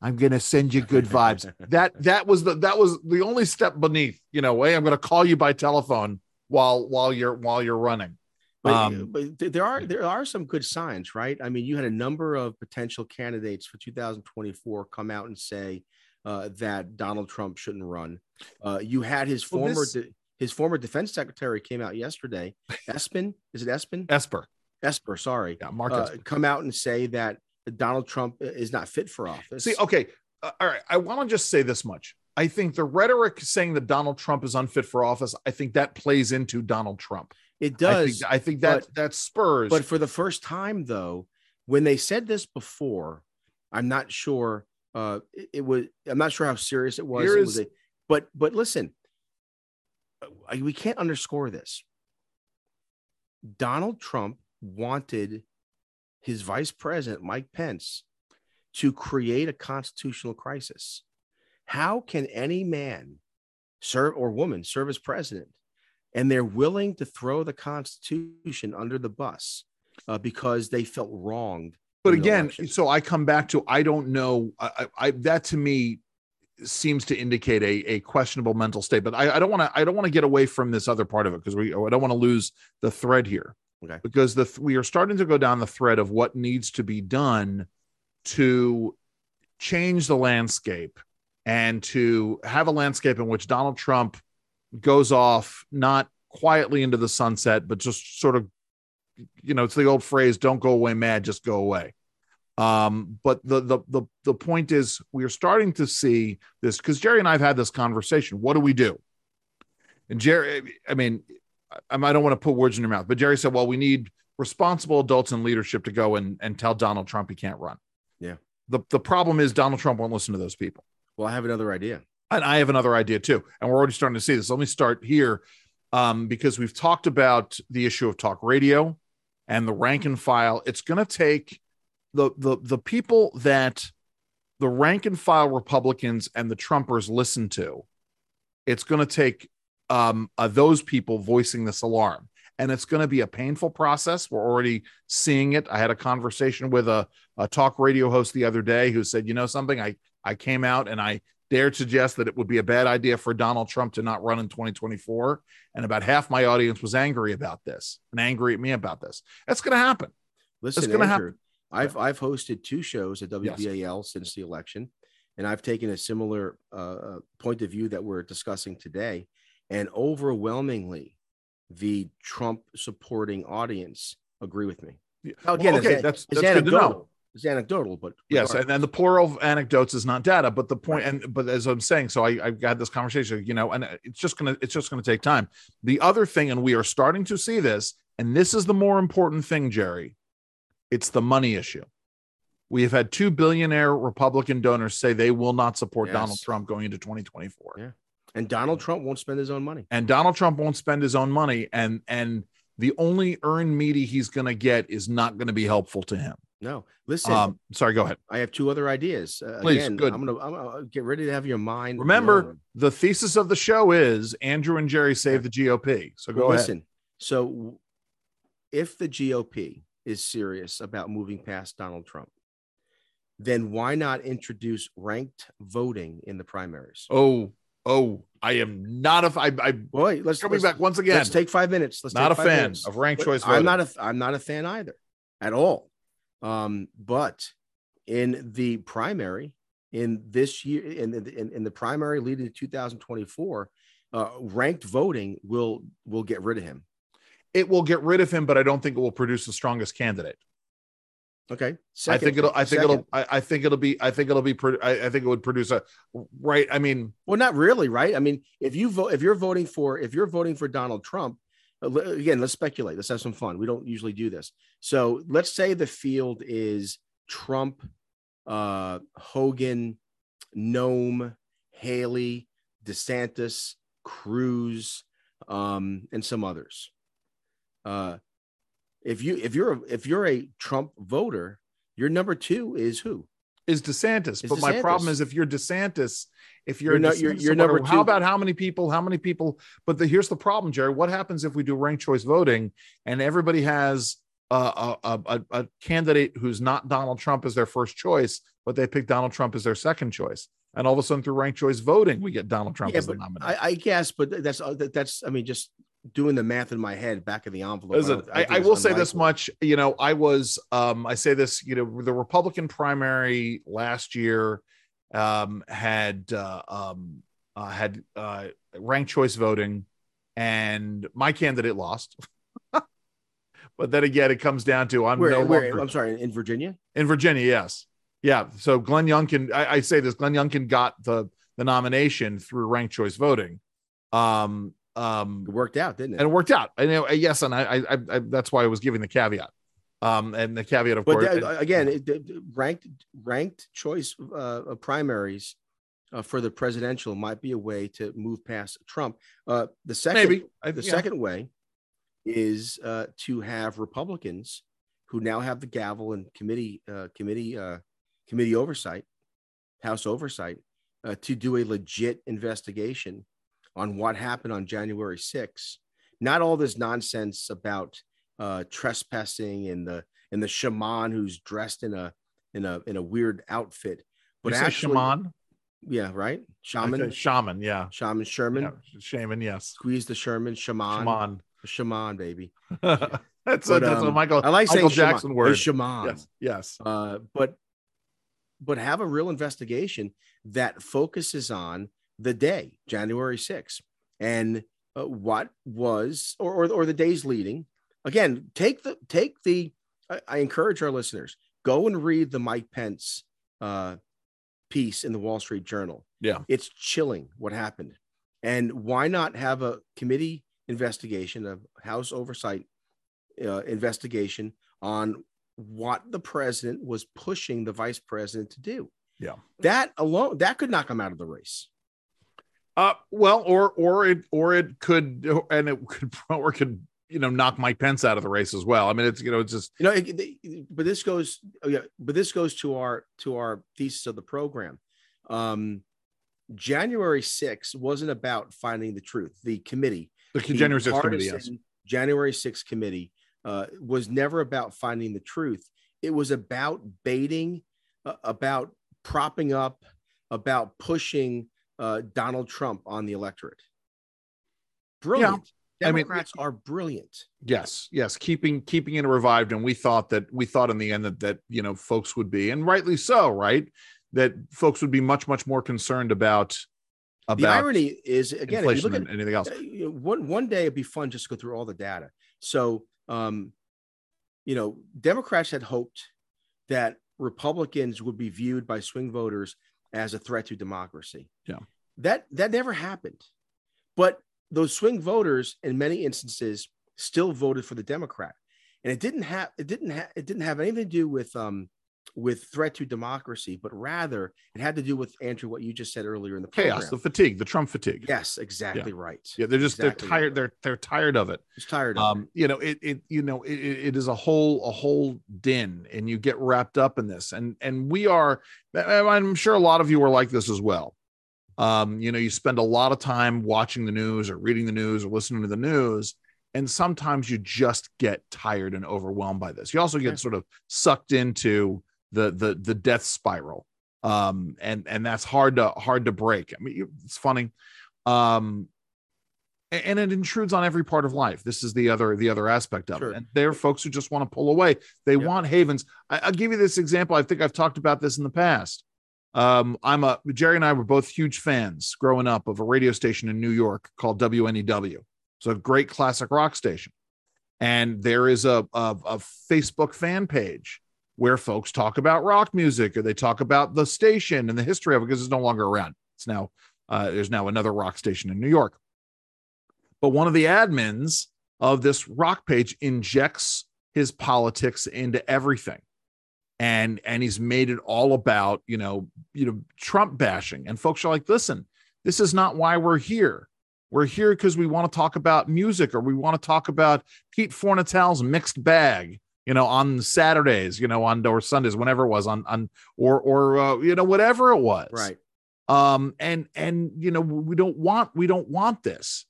I'm gonna send you good vibes." that that was the that was the only step beneath. You know, hey, I'm gonna call you by telephone while while you're while you're running. But, um, but there are there are some good signs, right? I mean, you had a number of potential candidates for 2024 come out and say uh, that Donald Trump shouldn't run. Uh, you had his well, former this... his former defense secretary came out yesterday. Espen, is it Espen? Esper. Esper, sorry. Yeah, Mark uh, come out and say that Donald Trump is not fit for office. See, okay, uh, all right. I want to just say this much. I think the rhetoric saying that Donald Trump is unfit for office, I think that plays into Donald Trump. It does. I think, I think that but, that spurs. But for the first time, though, when they said this before, I'm not sure. Uh, it, it was. I'm not sure how serious it was. It was a, but but listen, uh, we can't underscore this. Donald Trump wanted his vice president Mike Pence to create a constitutional crisis. How can any man serve or woman serve as president and they're willing to throw the Constitution under the bus uh, because they felt wronged. But again, so I come back to I don't know. I, I that to me seems to indicate a, a questionable mental state. But I, I don't want to I don't want to get away from this other part of it because we I don't want to lose the thread here. Okay. Because the we are starting to go down the thread of what needs to be done to change the landscape and to have a landscape in which Donald Trump goes off not quietly into the sunset, but just sort of, you know, it's the old phrase, don't go away mad, just go away. Um, but the, the the the point is we are starting to see this because Jerry and I have had this conversation. What do we do? And Jerry, I mean, I, I don't want to put words in your mouth, but Jerry said, well, we need responsible adults in leadership to go and, and tell Donald Trump he can't run. Yeah. The, the problem is Donald Trump won't listen to those people. Well, I have another idea. And I have another idea too. And we're already starting to see this. Let me start here um, because we've talked about the issue of talk radio and the rank and file. It's going to take the, the, the people that the rank and file Republicans and the Trumpers listen to. It's going to take um, uh, those people voicing this alarm. And it's going to be a painful process. We're already seeing it. I had a conversation with a, a talk radio host the other day who said, you know, something I, I came out and I dared suggest that it would be a bad idea for Donald Trump to not run in 2024. And about half my audience was angry about this and angry at me about this. That's going to happen. Listen, it's going to happen. I've I've hosted two shows at WBAL yes. since the election, and I've taken a similar uh, uh, point of view that we're discussing today. And overwhelmingly, the Trump supporting audience agree with me. Now, again, well, okay, it's, that's, that's good to know it's anecdotal, but yes, and, and the plural of anecdotes is not data. But the point, and but as I'm saying, so I, I've had this conversation, you know, and it's just gonna it's just gonna take time. The other thing, and we are starting to see this, and this is the more important thing, Jerry. It's the money issue. We have had two billionaire Republican donors say they will not support yes. Donald Trump going into 2024. Yeah. And Donald Trump won't spend his own money. And Donald Trump won't spend his own money. And and the only earned media he's going to get is not going to be helpful to him. No, listen. Um, sorry, go ahead. I have two other ideas. Uh, Please, again, good. I'm gonna, I'm gonna get ready to have your mind. Remember, blown. the thesis of the show is Andrew and Jerry save the GOP. So go Well, ahead. listen. So, if the GOP is serious about moving past Donald Trump, then why not introduce ranked voting in the primaries? Oh, oh, I am not a. I, I Boy, let's coming let's, back once again. Let's take five minutes. Let's not a fan minutes. of ranked But choice voting. I'm not a I'm not a fan either at all. Um, but in the primary in this year in the, in, in the primary leading to 2024, uh, ranked voting will will get rid of him. It will get rid of him, but I don't think it will produce the strongest candidate. Okay, I think it'll. I think second- it'll. I, I think it'll be. I think it'll be. I, I think it would produce a right. I mean, Well, not really, right? I mean, if you vote, if you're voting for, if you're voting for Donald Trump, uh, again, let's speculate. Let's have some fun. We don't usually do this. So let's say the field is Trump, uh, Hogan, Noem, Haley, DeSantis, Cruz, um, and some others. Uh, if you if you're a, if you're a Trump voter, your number two is who? is DeSantis. Is but my problem is if you're DeSantis, if you're, You're not- you're- you're number How two. about how many people? How many people? But the, here's the problem, Jerry. What happens if we do ranked choice voting and everybody has a, a, a, a- candidate who's not Donald Trump as their first choice, but they pick Donald Trump as their second choice, and all of a sudden through ranked choice voting we get Donald Trump Yeah, as the nominee. I, I guess, but that's that's. I mean, just doing the math in my head, back of the envelope. Listen, don't- I, I will say this much. You know, I was, um, I say this, you know, the Republican primary last year um, had uh, um, uh, had uh, ranked choice voting, and my candidate lost. but then again, it comes down to I'm Where, no where- longer I'm sorry, in Virginia. in Virginia. Yes, yeah. So Glenn Youngkin, I, I say this, Glenn Youngkin got the the nomination through ranked choice voting. Um, um, It worked out, didn't it? and it worked out. And know, yes, and I, I, I, I that's why I was giving the caveat. Um, and the caveat, of but course, that- again, it, it- ranked ranked choice uh, primaries uh, for the presidential might be a way to move past Trump. Uh, the second, maybe I, the yeah. second way is uh, to have Republicans who now have the gavel and committee uh, committee uh, committee oversight, House oversight, uh, to do a legit investigation on what happened on January 6th. Not all this nonsense about uh, trespassing and the and the shaman who's dressed in a in a in a weird outfit, but You actually, shaman, yeah, right, shaman, shaman, yeah, shaman, Sherman, yeah, shaman, yes, squeeze the Sherman, shaman, shaman. shaman, baby. that's But, a, that's um, Michael. I like Michael saying shaman. Jackson Hey, word. shaman. Yes, yes. Uh, but but have a real investigation that focuses on the day, January 6th, and uh, what was or, or or the days leading. Again, take the take the. I, I encourage our listeners go and read the Mike Pence uh, piece in the Wall Street Journal. Yeah. it's chilling what happened, and why not have a committee investigation, a House oversight uh, investigation on what the president was pushing the vice president to do. Yeah. That alone, that could knock him out of the race. Uh, well, or or it or it could, and it could or could you know knock Mike Pence out of the race as well. I mean, it's you know it's just You know, it- it- but this goes, oh yeah, but this goes to our to our thesis of the program. Um, January 6th wasn't about finding the truth. The committee, the the January 6th committee. Yes. January 6th committee uh, was never about finding the truth. It was about baiting, uh, about propping up, about pushing uh, Donald Trump on the electorate. Brilliant. I mean- Democrats are brilliant. Yes, yes, keeping keeping it revived, and we thought that we thought in the end that that you know folks would be, and rightly so, right? That folks would be much much more concerned about The about irony is, again, inflation look at than anything else. uh, one one day it'd be fun just to go through all the data. So, um, you know, Democrats had hoped that Republicans would be viewed by swing voters as a threat to democracy. Yeah. that that never happened. But those swing voters, in many instances, still voted for the Democrat, and it didn't have it didn't have it didn't have anything to do with um with threat to democracy, but rather it had to do with Andrew what you just said earlier in the program. chaos, the fatigue, the Trump fatigue. yes, exactly right. Yeah, they're just Exactly they're tired. right. They're they're tired of it. Just tired of Um, you know, it it you know it, it it is a whole a whole din, and you get wrapped up in this. And and we are. I'm sure a lot of you are like this as well. Um, you know, you spend a lot of time watching the news or reading the news or listening to the news, and sometimes you just get tired and overwhelmed by this. You also get sort of sucked into the the the death spiral, um, and and that's hard to hard to break. I mean, it's funny. Um, and it intrudes on every part of life. This is the other the other aspect of Sure. it. And there are folks who just want to pull away. They Yeah. want havens. I, I'll give you this example. I think I've talked about this in the past. Um, I'm a Jerry and I were both huge fans growing up of a radio station in New York called WNEW. It's a great classic rock station. And there is a, a, a Facebook fan page where folks talk about rock music or they talk about the station and the history of it because it's no longer around. It's now uh, there's now another rock station in New York. But one of the admins of this rock page injects his politics into everything. And and he's made it all about, you know, you know, Trump bashing. And folks are like, listen, this is not why we're here. We're here because we want to talk about music or we want to talk about Pete Fornatale's mixed bag, you know, on Saturdays, you know, on or Sundays, whenever it was on on or or uh, you know, whatever it was right. um and and you know we don't want we don't want this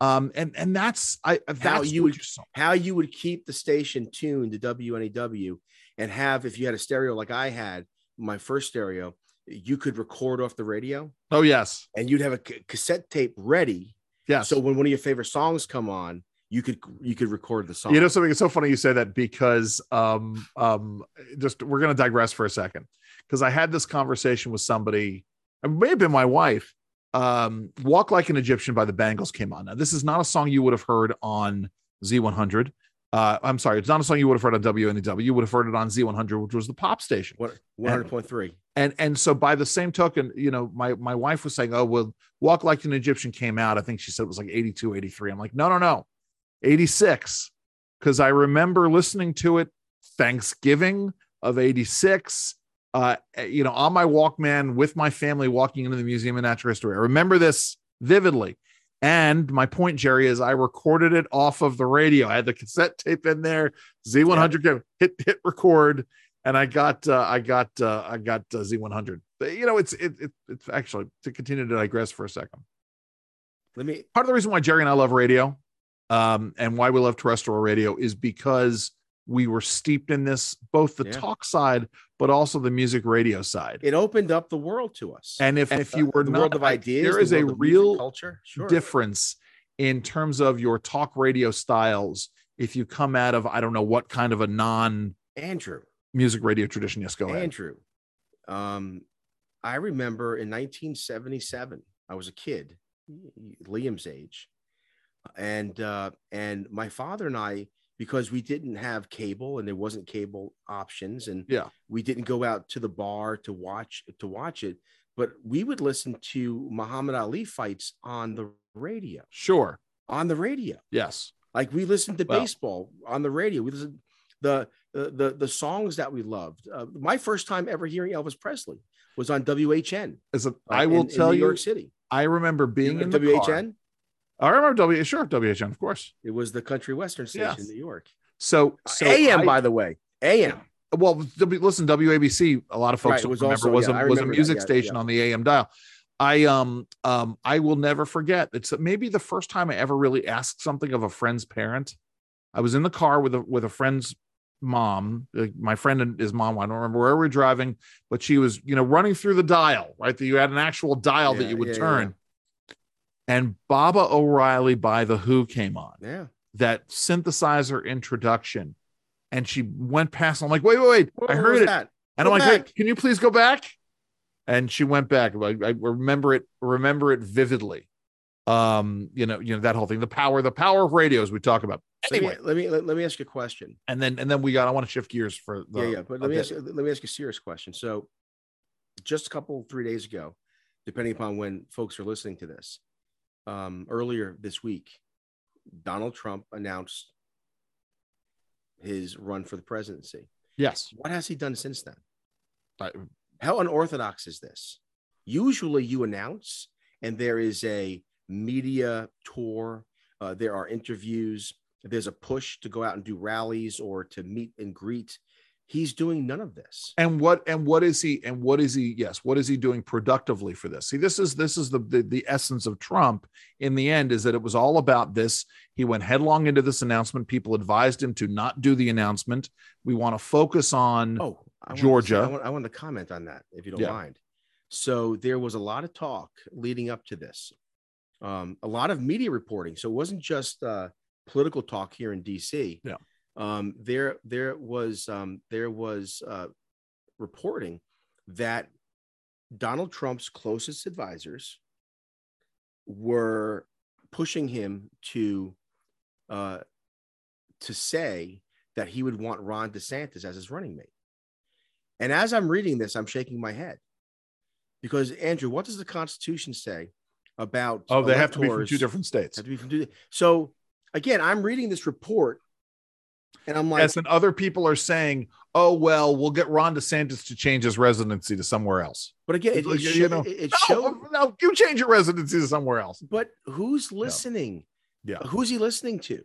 um and and that's i that's you would- How you would keep the station tuned to WNEW and have, if you had a stereo like I had, my first stereo, you could record off the radio oh yes and you'd have a cassette tape ready. Yeah. So when one of your favorite songs come on, you could you could record the song. you know something? It's so funny you say that because um um just we're going to digress for a second. Because i had this conversation with somebody it may have been my wife um walk like an egyptian by the bangles came on. Now this is not a song you would have heard on z100 uh i'm sorry it's not a song you would have heard on wnew you would have heard it on z100 which was the pop station. What one hundred point three? and and so by the same token you know my my wife was saying oh well walk like an egyptian came out. I think she said it was like 82 83 i'm like no no no 86 because i remember listening to it thanksgiving of 86 uh you know on my walkman with my family walking into the museum of natural history i remember this vividly and my point jerry is i recorded it off of the radio i had the cassette tape in there z100 came- hit hit record and I got uh, I got uh, I got uh, Z100. But, You know, it's it, it it's actually to continue to digress for a second. Let me Part of the reason why Jerry and I love radio, um, and why we love terrestrial radio is because we were steeped in this, both the Yeah. talk side, but also the music radio side. it opened up the world to us. And if if you were the not, world of ideas, there the is a world of music, real culture. Sure. difference in terms of your talk radio styles. If you come out of I don't know what kind of a non Andrew. music radio tradition, yes, go ahead. Andrew, um, I remember in 1977, I was a kid, Liam's age, and uh, and my father and I, because we didn't have cable and there wasn't cable options, and Yeah. we didn't go out to the bar to watch to watch it, but we would listen to Muhammad Ali fights on the radio, Sure. on the radio. Yes. Like we listened to Well- baseball on the radio. We listened the the the, songs that we loved. Uh, my first time ever hearing Elvis Presley was on WHN. As a, uh, I will in- in tell New you, York City. I remember being in the WHN. car. I remember W. Sure, WHN, of course. It was the country western station Yes. in New York. So, so AM, I- by the way, AM. well, w, listen, WABC. A lot of folks Right, was remember also- was yeah, a was a remember that, music yeah, station yeah. on the AM dial. I um um I will never forget. It's maybe the first time I ever really asked something of a friend's parent. I was in the car with a with a friend's mom, like my friend and his mom. I don't remember where we were driving, but she was you know running through the dial. Right, that you had an actual dial that you would turn. And Baba O'Riley by the Who came on. Yeah. that synthesizer introduction and she went past. I'm like, wait, wait, wait. What I heard it. that? And Go I'm like, back. can you please go back? And she went back. I, I remember it, remember it vividly. Um, you know, you know, that whole thing, the power, the power of radios we talk about. Let me, Anyway, let me let, let me ask you a question. and then and then we got I want to shift gears for the yeah, yeah. But let me ask let me ask you a serious question. So, just a couple three days ago, depending upon when folks are listening to this, um, earlier this week, Donald Trump announced his run for the presidency. yes. What has he done since then? I, How unorthodox is this? Usually you announce and there is a media tour, uh, there are interviews, there's a push to go out and do rallies or to meet and greet. He's doing none of this. and what and what is he and what is he yes what is he doing productively for this see this is this is the, the the essence of trump in the end is that it was all about this he went headlong into this announcement people advised him to not do the announcement we want to focus on Oh, I to say- Georgia. I want, I want to comment on that if you don't Yeah. mind. So there was a lot of talk leading up to this, um, a lot of media reporting. So it wasn't just uh, political talk here in DC. Yeah. Um, there, there was, um, there was uh, reporting that Donald Trump's closest advisors were pushing him to, uh, to say that he would want Ron DeSantis as his running mate. And as I'm reading this, I'm shaking my head because Andrew, what does the Constitution say about? oh they have to be from two different states have to be from two. So again, I'm reading this report, and I'm like, yes and other people are saying oh well we'll get ron desantis to change his residency to somewhere else but again, it, it, you show- know, it, it no, showed. no you change your residency to somewhere else But who's listening? Yeah. who's he listening to?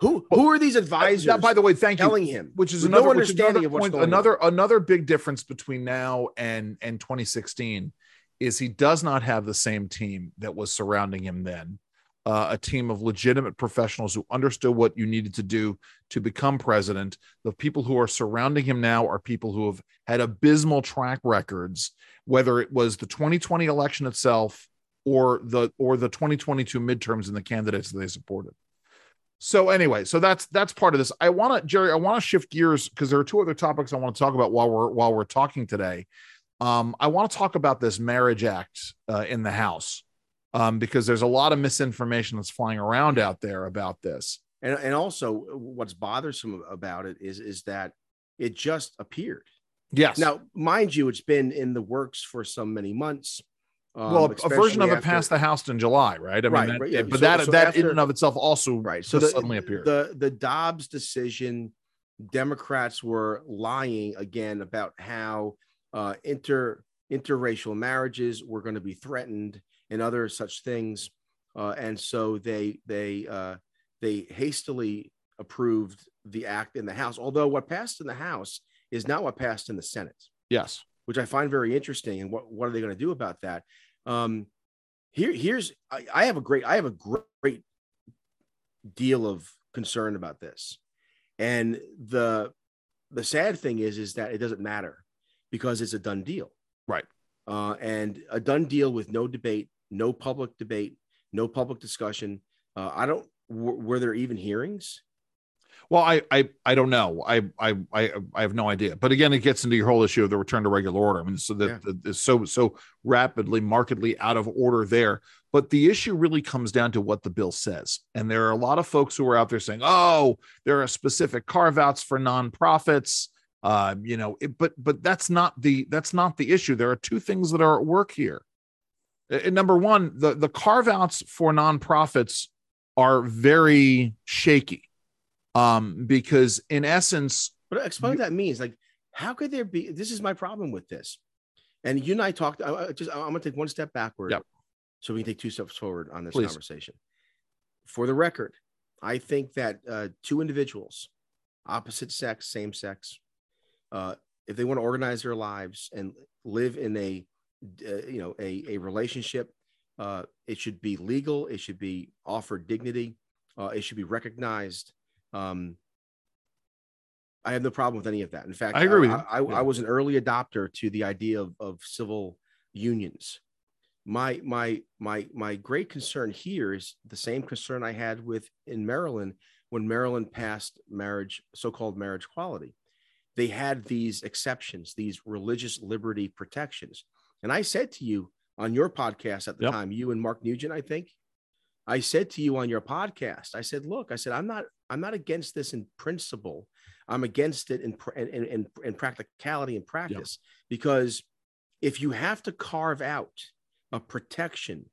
Who who are these advisors? Now, by the way thank you telling him, which is another, no understanding another of what's point, going on. another another big difference between now and and 2016 is he does not have the same team that was surrounding him then uh, a team of legitimate professionals who understood what you needed to do to become president the people who are surrounding him now are people who have had abysmal track records whether it was the 2020 election itself or the or the 2022 midterms and the candidates that they supported so anyway, so that's that's part of this. I want to, Jerry, I want to shift gears because there are two other topics I want to talk about while we're while we're talking today. Um, I want to talk about this marriage act uh, in the House um, because there's a lot of misinformation that's flying around out there about this. and and also what's bothersome about it is is that it just appeared. Yes. Now, mind you, it's been in the works for so many months. Um, well, a version of it passed the House in July, right? I mean, Right, that- right, yeah. but So- that so that in and of itself also right so the, suddenly appeared. the the dobbs decision democrats were lying again about how uh inter interracial marriages were going to be threatened and other such things uh and so they they uh they hastily approved the act in the house although what passed in the house is not what passed in the senate yes. which I find very interesting. And what, what are they going to do about that? Um, here, here's I, I have a great I have a great, great deal of concern about this, and the the sad thing is is that it doesn't matter because it's a done deal, Right. Uh, and a done deal with no debate, no public debate, no public discussion. Uh, I don't. W- were there even hearings? Well, I, I, I don't know. I, I, I, I have no idea. But again, it gets into your whole issue of the return to regular order. I mean, so that Yeah. is so so rapidly, markedly out of order there. But the issue really comes down to what the bill says, and there are a lot of folks who are out there saying, "Oh, there are specific carve outs for nonprofits." Uh, you know, it, but but that's not the that's not the issue. There are two things that are at work here. Uh, number one, the the carve outs for nonprofits are very shaky um because in essence But explain what that means. Like, how could there be? This is my problem with this. And you and I talked. I, I just I'm gonna take one step backward, Yep. so we can take two steps forward on this Please. conversation. For the record, I think that uh, two individuals, opposite sex, same sex, uh, if they want to organize their lives and live in a, uh, you know, a a relationship, uh, it should be legal. It should be offered dignity. Uh, it should be recognized. Um, I have no problem with any of that. In fact, I agree with I, you. I, Yeah. I was an early adopter to the idea of, of civil unions. My my my my great concern here is the same concern I had with in Maryland when Maryland passed marriage, so-called marriage equality. They had these exceptions, these religious liberty protections. And I said to you on your podcast at the Yep. time, you and Mark Nugent, I think, I said to you on your podcast, I said, look, I said, I'm not, I'm not against this in principle. I'm against it in, in, in, in practicality and practice because if you have to carve out a protection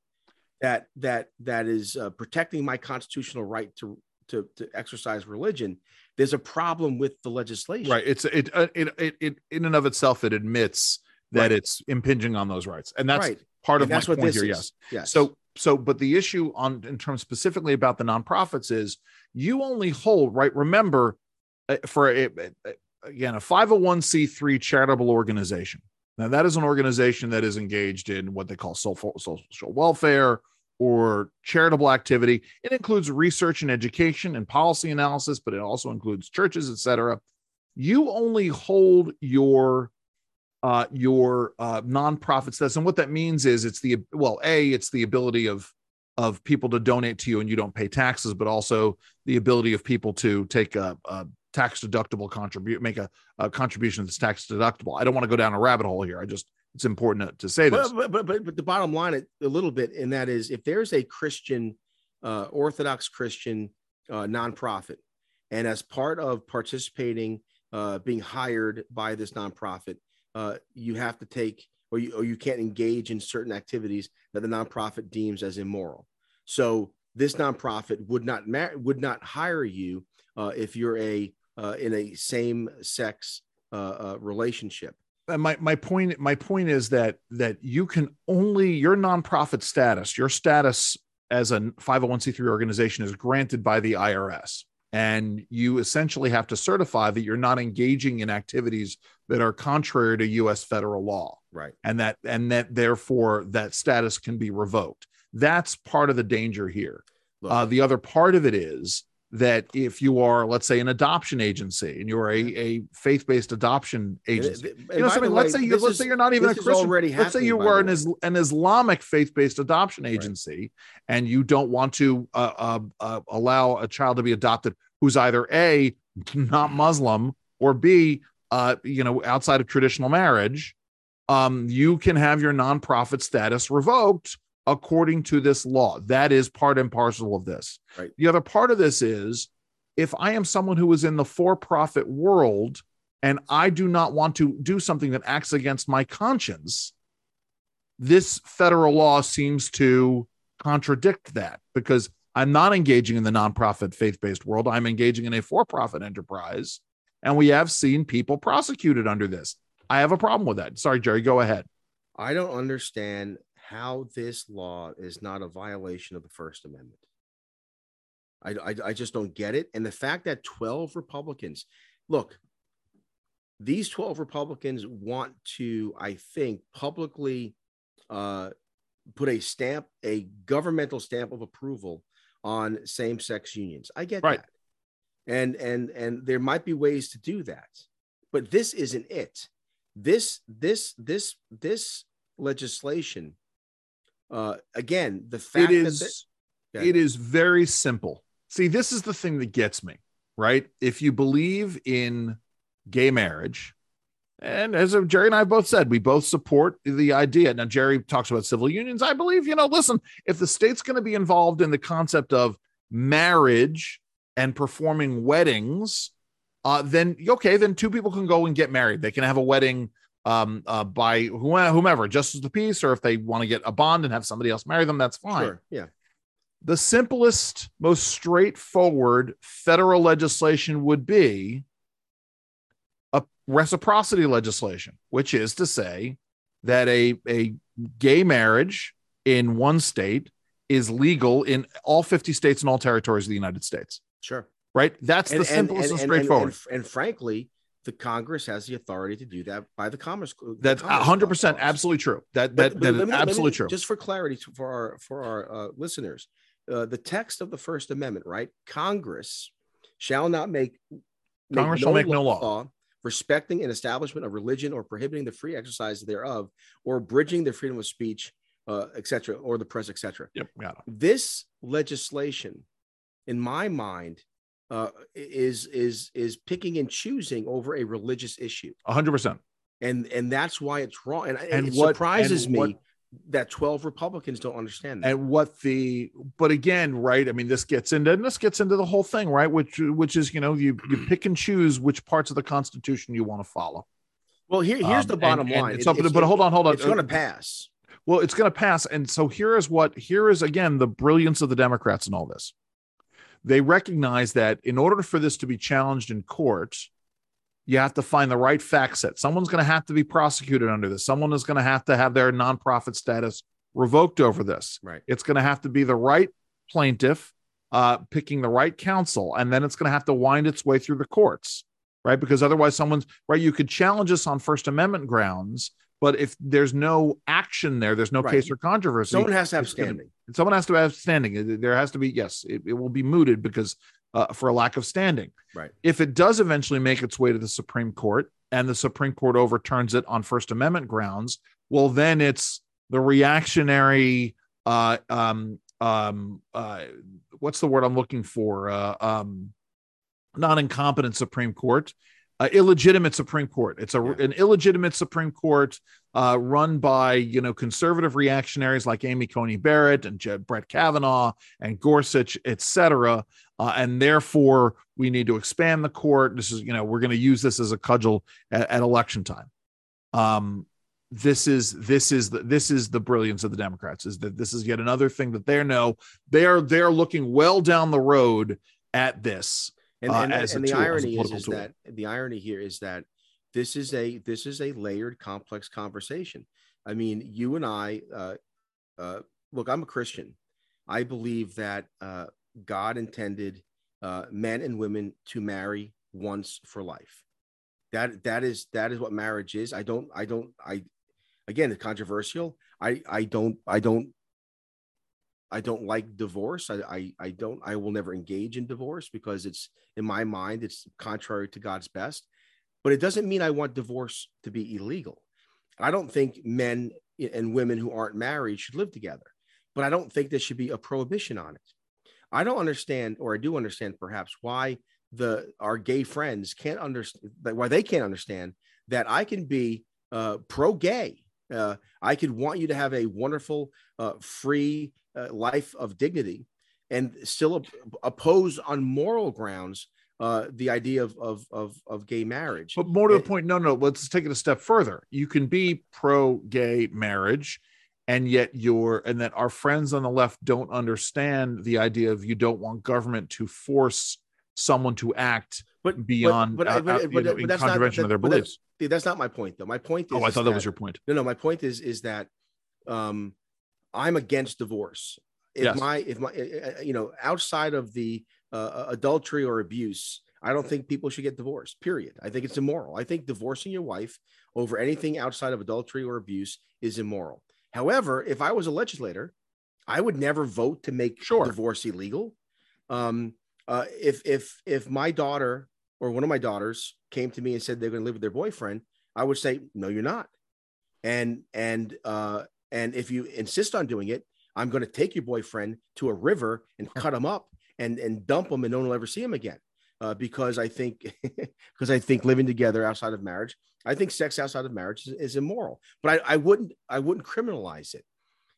that, that, that is uh, protecting my constitutional right to, to, to exercise religion, there's a problem with the legislation. Right. It's it uh, it it, it in and of itself it admits that right. it's impinging on those rights, and that's right. part and of that's my point here. Is. Yes. Yes. So so, but the issue on in terms specifically about the nonprofits is you only hold right. Remember, uh, for a, again a 501c3 charitable organization. Now that is an organization that is engaged in what they call social, social welfare or charitable activity. It includes research and education and policy analysis, but it also includes churches, etc. You only hold your uh, your uh, nonprofit status, and what that means is it's the well, a it's the ability of of people to donate to you and you don't pay taxes, but also the ability of people to take a, a tax deductible contribute, make a, a, contribution that's tax deductible. I don't want to go down a rabbit hole here. I just it's important to, to say this. But, but, but, but the bottom line, a little bit, and that is if there's a Christian, uh, Orthodox Christian uh, nonprofit, and as part of participating, uh, being hired by this nonprofit, uh, you have to take or you, or you can't engage in certain activities that the nonprofit deems as immoral. So this nonprofit would not mar- would not hire you uh, if you're a uh, in a same sex relationship my my point my point is that that you can only your nonprofit status your status as a 501c3 organization is granted by the IRS and you essentially have to certify that you're not engaging in activities that are contrary to US federal law. Right. And that and that therefore that status can be revoked. That's part of the danger here. Uh, the other part of it is that if you are, let's say, an adoption agency and you're a, a faith-based adoption agency, and, and you know, something, let's say you let's is, say you're not even a Christian. Let's say you were an, an Islamic faith-based adoption agency right. and you don't want to uh, uh, uh, allow a child to be adopted who's either a not Muslim or b uh, you know outside of traditional marriage. Um, you can have your nonprofit status revoked according to this law. That is part and parcel of this. Right. The other part of this is if I am someone who is in the for profit world and I do not want to do something that acts against my conscience, this federal law seems to contradict that because I'm not engaging in the nonprofit faith based world. I'm engaging in a for profit enterprise. And we have seen people prosecuted under this. I have a problem with that. Sorry, Jerry, go ahead. I don't understand how this law is not a violation of the First Amendment. I, I, I, just don't get it. And the fact that 12 Republicans, look, these 12 Republicans want to, I think, publicly uh, put a stamp, a governmental stamp of approval on same-sex unions. I get right. that. And and and there might be ways to do that. But this isn't it. This this this this legislation uh, again, the fact it is that it is very simple. See, this is the thing that gets me, right? If you believe in gay marriage, and as Jerry and I have both said, we both support the idea. Now, Jerry talks about civil unions. I believe, you know, listen, if the state's going to be involved in the concept of marriage and performing weddings, uh, then okay, then two people can go and get married. They can have a wedding um, uh, by whomever, justice the peace, or if they want to get a bond and have somebody else marry them, that's fine. Sure. Yeah. The simplest, most straightforward federal legislation would be a reciprocity legislation, which is to say that a, a gay marriage in one state is legal in all 50 states and all territories of the United States. Sure. Right? That's and, the simplest and, and, and straightforward. and frankly, the Congress has the authority to do that by the Commerce. That's hundred percent absolutely true. That that, but, but that is absolutely me, true. Just for clarity for our for our uh, listeners, uh, the text of the First Amendment, right? Congress shall not make, make Congress no shall make no law, law respecting an establishment of religion or prohibiting the free exercise thereof or abridging the freedom of speech, uh, etc., or the press, etc. Yep, got it. This legislation, in my mind, uh, is is is picking and choosing over a religious issue. hundred percent. And and that's why it's wrong. And, and it what, surprises and me what, that 12 Republicans don't understand that. And what the but again, right? I mean, this gets into and this gets into the whole thing, right? Which which is, you know, you you pick and choose which parts of the Constitution you want to follow. Well, here, here's um, the bottom and, line. And it's, it's, but hold on, hold on. It's going to pass. Well, it's going to pass. And so here is what here is again the brilliance of the Democrats and all this they recognize that in order for this to be challenged in court, you have to find the right fact set. Someone's going to have to be prosecuted under this. Someone is going to have to have their nonprofit status revoked over this. Right. It's going to have to be the right plaintiff uh, picking the right counsel, and then it's going to have to wind its way through the courts, right? Because otherwise, someone's right. You could challenge us on First Amendment grounds, but if there's no action there, there's no Right. case or controversy. Someone has to have standing. someone has to have standing. There has to be yes, it, it will be mooted because uh, for a lack of standing. Right. If it does eventually make its way to the Supreme Court and the Supreme Court overturns it on First Amendment grounds, well, then it's the reactionary. Uh, um, um, uh, what's the word I'm looking for? Uh, um, not incompetent Supreme Court. Uh, illegitimate Supreme Court. It's a Yeah. an illegitimate Supreme Court uh, run by you know conservative reactionaries like Amy Coney Barrett and Je- Brett Kavanaugh and Gorsuch, et cetera. Uh, and therefore, we need to expand the court. This is you know we're going to use this as a cudgel at, at election time. Um, this is this is the this is the brilliance of the Democrats is that this is yet another thing that they know they are they're looking well down the road at this. And, uh, and, and the tool, irony is, is that the irony here is that this is a this is a layered, complex conversation. I mean, you and I, uh, uh, look, I'm a Christian. I believe that uh, God intended uh, men and women to marry once for life. That that is that is what marriage is. I don't I don't I again it's controversial. I I don't I don't I don't like divorce. I, I I don't I will never engage in divorce because it's in my mind it's contrary to God's best. But it doesn't mean I want divorce to be illegal. I don't think men and women who aren't married should live together. But I don't think there should be a prohibition on it. I don't understand, or I do understand perhaps why the our gay friends can't understand why they can't understand that I can be uh, pro-gay. Uh, I could want you to have a wonderful, uh, free uh, life of dignity, and still op- oppose on moral grounds uh, the idea of, of of of gay marriage. But more to the point, no, no, let's take it a step further. You can be pro gay marriage, and yet you're, and that our friends on the left don't understand the idea of you don't want government to force someone to act but beyond but, uh, but, but, uh, but, know, but in that's not contravention of their that- beliefs. that's not my point, though. My point is. Oh, I thought that was your point. No, no. My point is is that um, I'm against divorce. If Yes. my if my uh, uh, you know outside of the uh, adultery or abuse, I don't think people should get divorced. Period. I think it's immoral. I think divorcing your wife over anything outside of adultery or abuse is immoral. However, if I was a legislator, I would never vote to make Sure. divorce illegal. Um, uh, if if if my daughter or one of my daughters came to me and said they're going to live with their boyfriend, I would say no, you're not. And and uh, and if you insist on doing it, I'm going to take your boyfriend to a river and cut him up and and dump him, and no one will ever see him again. Uh, because I think because I think living together outside of marriage, I think sex outside of marriage is, is immoral. But I, I wouldn't I wouldn't criminalize it.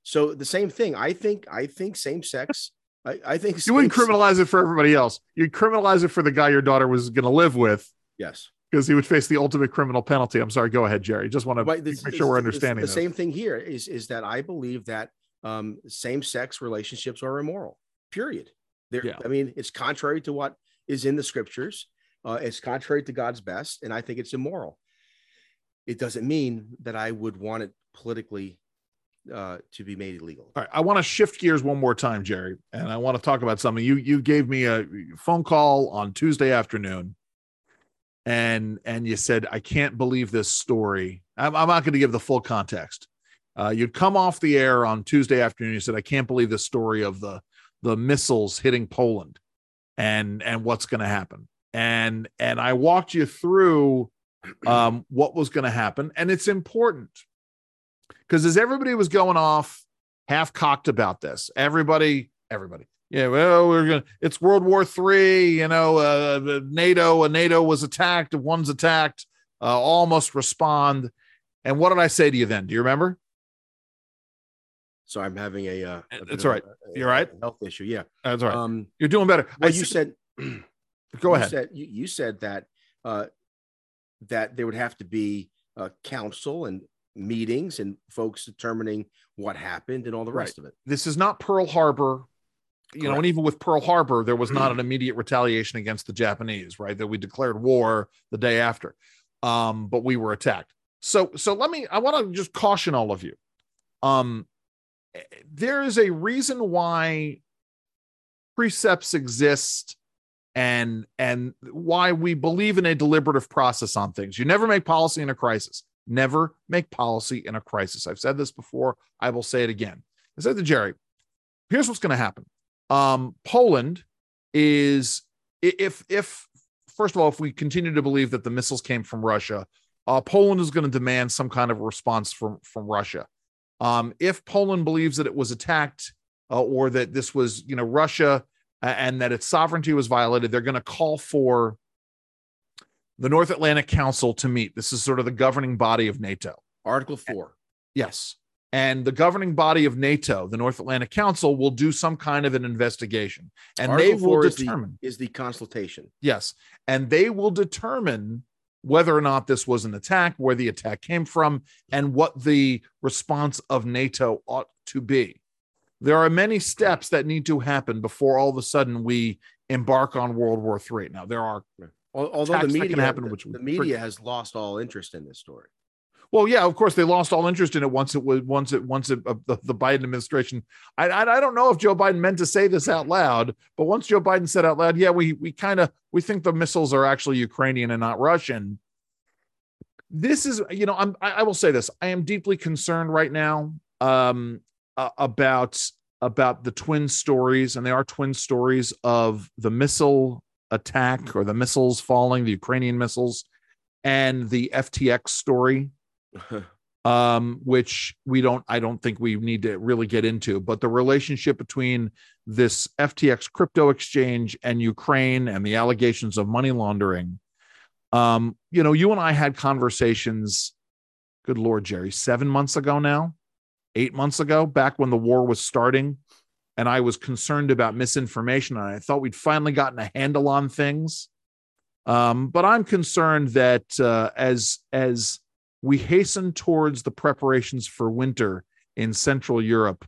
So the same thing. I think I think same sex. I, I think You wouldn't criminalize it for everybody else. You'd criminalize it for the guy your daughter was going to live with Yes. Because he would face the ultimate criminal penalty. I'm sorry. Go ahead, Jerry. Just want to make this- sure we're understanding The this. same thing here is is that I believe that um, same-sex relationships are immoral. Period. There, Yeah. I mean, it's contrary to what is in the scriptures. Uh, it's contrary to God's best, and I think it's immoral. It doesn't mean that I would want it politically uh, to be made illegal. All right, I want to shift gears one more time, Jerry, and I want to talk about something. You you gave me a phone call on Tuesday afternoon, and and you said I can't believe this story. I'm, I'm not going to give the full context. Uh, you'd come off the air on Tuesday afternoon. You said I can't believe the story of the the missiles hitting Poland, and and what's going to happen. And and I walked you through um, what was going to happen, and it's important because as everybody was going off half cocked about this, everybody, everybody, yeah, well, we're gonna, it's World War Three, you know, uh, NATO, a NATO was attacked, one's attacked, uh, all must respond. And what did I say to you then? Do you remember? So I'm having a. Uh, a That's all right. a- a You're right. Health issue. Yeah. That's all right. Um, You're doing better. I well, you said- said. go you ahead. Said, you, you said that uh, that there would have to be a council and meetings and folks determining what happened and all the Right. rest of it. this is not Pearl Harbor. You know, and even with Pearl Harbor, there was not an immediate retaliation against the Japanese, right? That we declared war the day after, um, but we were attacked. So, so let me. I want to just caution all of you. Um, there is a reason why precepts exist and and why we believe in a deliberative process on things. You never make policy in a crisis. Never make policy in a crisis. I've said this before. I will say it again. I said to Jerry, here's what's going to happen. Um, Poland is if if first of all, if we continue to believe that the missiles came from Russia, uh, Poland is going to demand some kind of response from from Russia. Um, if Poland believes that it was attacked uh, or that this was, you know, Russia and that its sovereignty was violated, they're going to call for the North Atlantic Council to meet. This is sort of the governing body of NATO. Article four. Yes. And the governing body of NATO, the North Atlantic Council, will do some kind of an investigation. And Article they will determine is the, is the consultation. Yes. And they will determine whether or not this was an attack, where the attack came from, and what the response of NATO ought to be there are many steps that need to happen before all of a sudden we embark on World War III. Now there are although the media happen, which the, media has lost all interest in this story. Well, yeah, of course they lost all interest in it once it was once it once it uh, the, the, Biden administration. I, I, I don't know if Joe Biden meant to say this out loud, but once Joe Biden said out loud, yeah, we we kind of we think the missiles are actually Ukrainian and not Russian. This is you know I'm I, I will say this I am deeply concerned right now. Um, uh, about about the twin stories, and they are twin stories of the missile attack or the missiles falling, the Ukrainian missiles, and the FTX story, um, which we don't, I don't think we need to really get into. But the relationship between this FTX crypto exchange and Ukraine and the allegations of money laundering. Um, you know, you and I had conversations, good Lord, Jerry, seven months ago now eight months ago, back when the war was starting, and I was concerned about misinformation, and I thought we'd finally gotten a handle on things. Um, but I'm concerned that uh, as as we hasten towards the preparations for winter in Central Europe,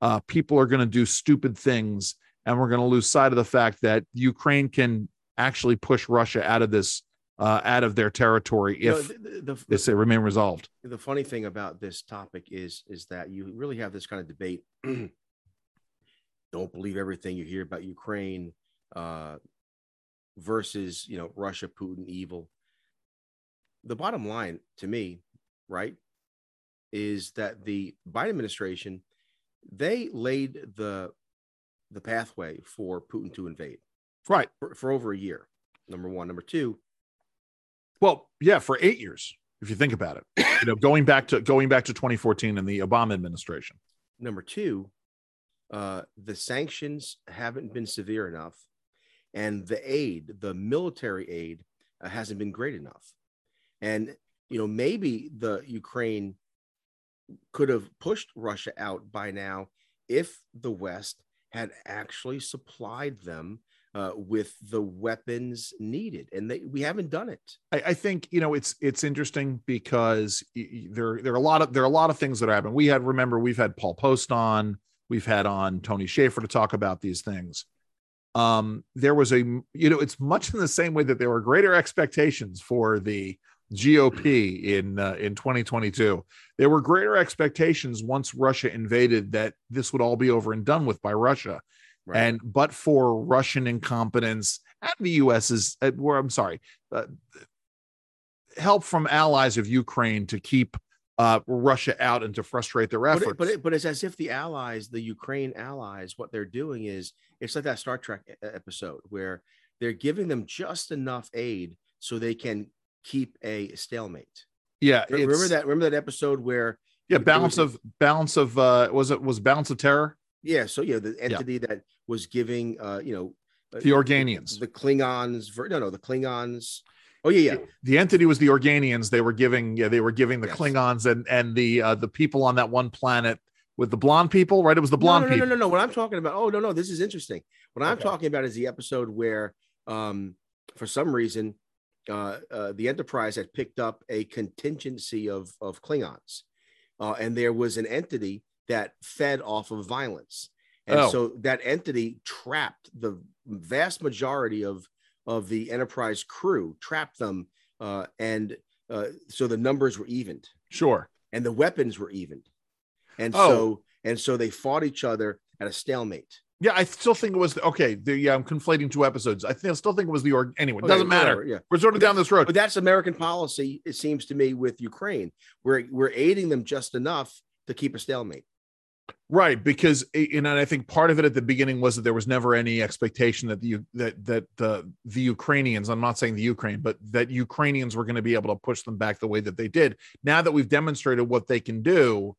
uh, people are going to do stupid things, and we're going to lose sight of the fact that Ukraine can actually push Russia out of this uh, out of their territory if you know, the, the, the, remain resolved. The funny thing about this topic is is that you really have this kind of debate. Don't believe everything you hear about Ukraine uh, versus you know Russia, Putin, evil. The bottom line to me, right, is that the Biden administration they laid the the pathway for Putin to invade, right, for, for over a year. Number one, number two well, yeah, for eight years, if you think about it, you know, going back to going back to 2014 and the Obama administration. Number two, uh, the sanctions haven't been severe enough, and the aid, the military aid, uh, hasn't been great enough. And you know, maybe the Ukraine could have pushed Russia out by now if the West had actually supplied them uh, with the weapons needed, and they, we haven't done it. I, I, think you know it's it's interesting because there there are a lot of there are a lot of things that happen. We had remember we've had Paul Post on, we've had on Tony Shaffer to talk about these things. Um, there was a you know it's much in the same way that there were greater expectations for the GOP in uh, in 2022. There were greater expectations once Russia invaded that this would all be over and done with by Russia. Right. And but for Russian incompetence and the U.S.'s, uh, where I'm sorry, uh, help from allies of Ukraine to keep uh, Russia out and to frustrate their efforts. But, it, but, it, but it's as if the allies, the Ukraine allies, what they're doing is it's like that Star Trek episode where they're giving them just enough aid so they can keep a stalemate. Yeah, remember that. Remember that episode where yeah, balance was, of balance of uh was it was balance of terror. Yeah, so yeah, the entity yeah. that was giving, uh, you know, uh, the Organians, the, the Klingons. No, no, the Klingons. Oh yeah, yeah. The entity was the Organians. They were giving, yeah, they were giving the yes. Klingons and and the uh, the people on that one planet with the blonde people, right? It was the blonde no, no, people. No, no, no, no. What I'm talking about. Oh no, no, this is interesting. What I'm talking about is the episode where, um, for some reason, uh, uh, the Enterprise had picked up a contingency of of Klingons, uh, and there was an entity that fed off of violence and Oh. so that entity trapped the vast majority of of the Enterprise crew, trapped them, uh, and uh, so the numbers were evened Sure. and the weapons were evened, and Oh. so and so they fought each other at a stalemate. Yeah, I still think it was okay. The, yeah, I'm conflating two episodes. I, think, I still think it was the org. Anyway, it Okay, doesn't matter. whatever, Yeah. We're sort of down this road. But that's American policy, it seems to me, with Ukraine. We're we're aiding them just enough to keep a stalemate. Right, because you know, and I think part of it at the beginning was that there was never any expectation that the that that the the Ukrainians, I'm not saying the Ukraine, but that Ukrainians were going to be able to push them back the way that they did. Now that we've demonstrated what they can do,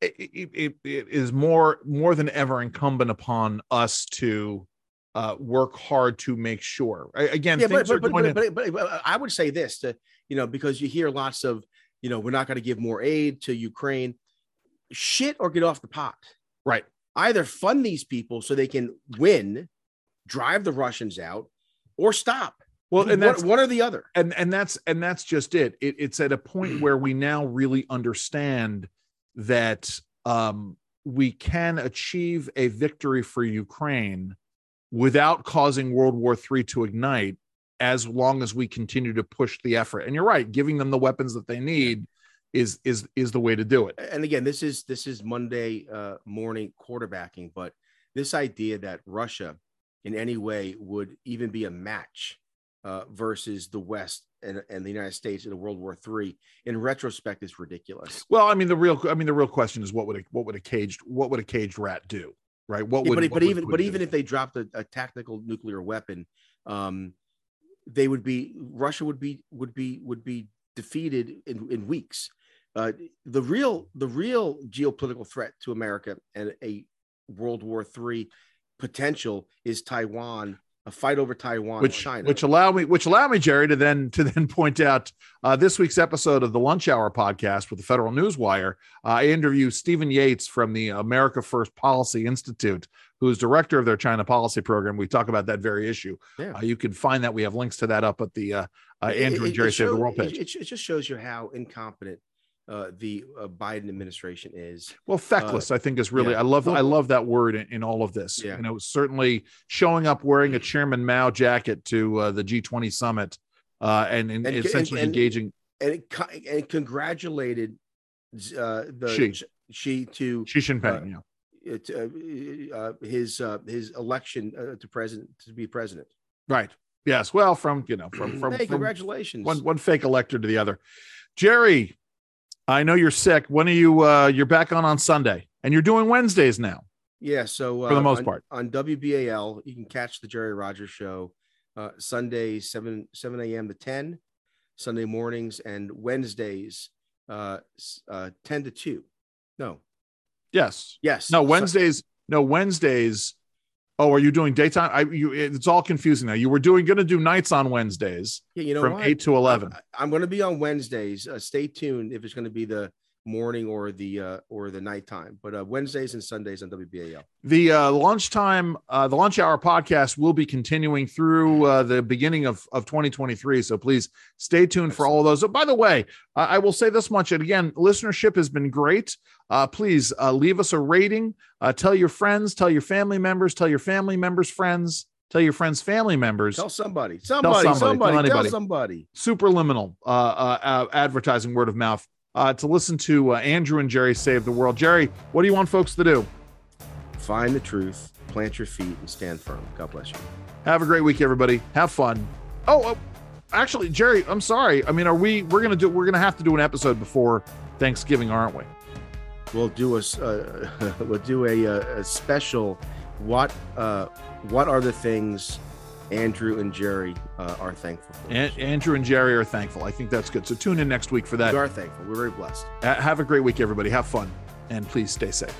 it, it, it, is more more than ever incumbent upon us to uh, work hard to make sure. I- Again, Yeah, but things but, are but, to- but, I would say this to you know because you hear lots of you know we're not going to give more aid to Ukraine. Shit or get off the pot. right. Either fund these people so they can win, drive the Russians out, or stop. Well, and that's one or the other. and and that's and that's just it. it it's at a point where we now really understand that um we can achieve a victory for ukraine without causing world war iii to ignite as long as we continue to push the effort. And you're right giving them the weapons that they need is is is the way to do it. And again this is this is monday uh, morning quarterbacking but this idea that russia in any way would even be a match uh, versus the west and, and the united states in a world war III. in retrospect is ridiculous well i mean the real i mean the real question is what would a what would a caged what would a caged rat do right what Yeah, would but, what but would even but even if they dropped a, a tactical nuclear weapon um, they would be russia would be would be would be defeated in, in weeks uh, the real the real geopolitical threat to america and a world war III potential is taiwan a fight over taiwan which china. which allow me which allow me jerry to then to then point out uh, this week's episode of the lunch hour podcast with the federal newswire uh, i interview stephen yates from the america first policy institute who is director of their china policy program. We talk about that very issue. Yeah. uh, you can find that. We have links to that up at the uh, uh, andrew it- and jerry it save the world page. it, it just shows you how incompetent uh, the uh, biden administration is Well, feckless, I think, is really. yeah. I love. I love that word in, in all of this. Yeah. You know, certainly showing up wearing a Chairman Mao jacket to uh, the G20 summit, uh, and, and, And- essentially and- engaging and it, and congratulated uh, the she, Xi to Xi Jinping. Uh, yeah. it, uh, uh, his uh, his election uh, to president to be president. Right. Yes. Well, from you know, from from, hey, from congratulations! one one fake elector to the other. Jerry, I know you're sick. When are you? Uh, you're back on on Sunday, and you're doing Wednesdays now. yeah, so uh, For the most on- part. on WBAL, you can catch the Jerry Rogers Show uh, Sunday seven seven a.m. to ten, Sunday mornings, and Wednesdays uh, uh, ten to two. No, Yes. yes, No Wednesdays. No Wednesdays. Oh, are you doing daytime? I you. It's all confusing now. You were doing going to do nights on Wednesdays yeah, you know from what? eight to eleven. I, am going to be on Wednesdays. Uh, stay tuned if it's going to be the morning or the uh, or the nighttime. But uh, Wednesdays and Sundays on WBAL. The uh, lunchtime, uh, the lunch hour podcast will be continuing through uh, the beginning of, of 2023. So please stay tuned for all of those. Oh, by the way, I I will say this much. And again, listenership has been great. Uh, please uh, leave us a rating. Uh, tell your friends, tell your family members, tell your family members' friends, tell your friends' family members. Tell somebody, somebody, somebody, tell somebody, tell, somebody. Superliminal uh, uh, uh, advertising, word of mouth. Uh, to listen to uh, Andrew and Jerry save the world. Jerry, what do you want folks to do? Find the truth, plant your feet, and stand firm. God bless you. Have a great week, everybody. Have fun. Oh, oh, actually, Jerry, I'm sorry. I mean, are we? We're gonna do. We're gonna have to do an episode before Thanksgiving, aren't we? We'll do a uh, we'll do a, uh, a special. What uh, what are the things Andrew and Jerry uh, are thankful for? An- Andrew and Jerry are thankful. I think that's good. So tune in next week for that. we are thankful. We're very blessed. Uh, Have a great week, everybody. Have fun, and please stay safe.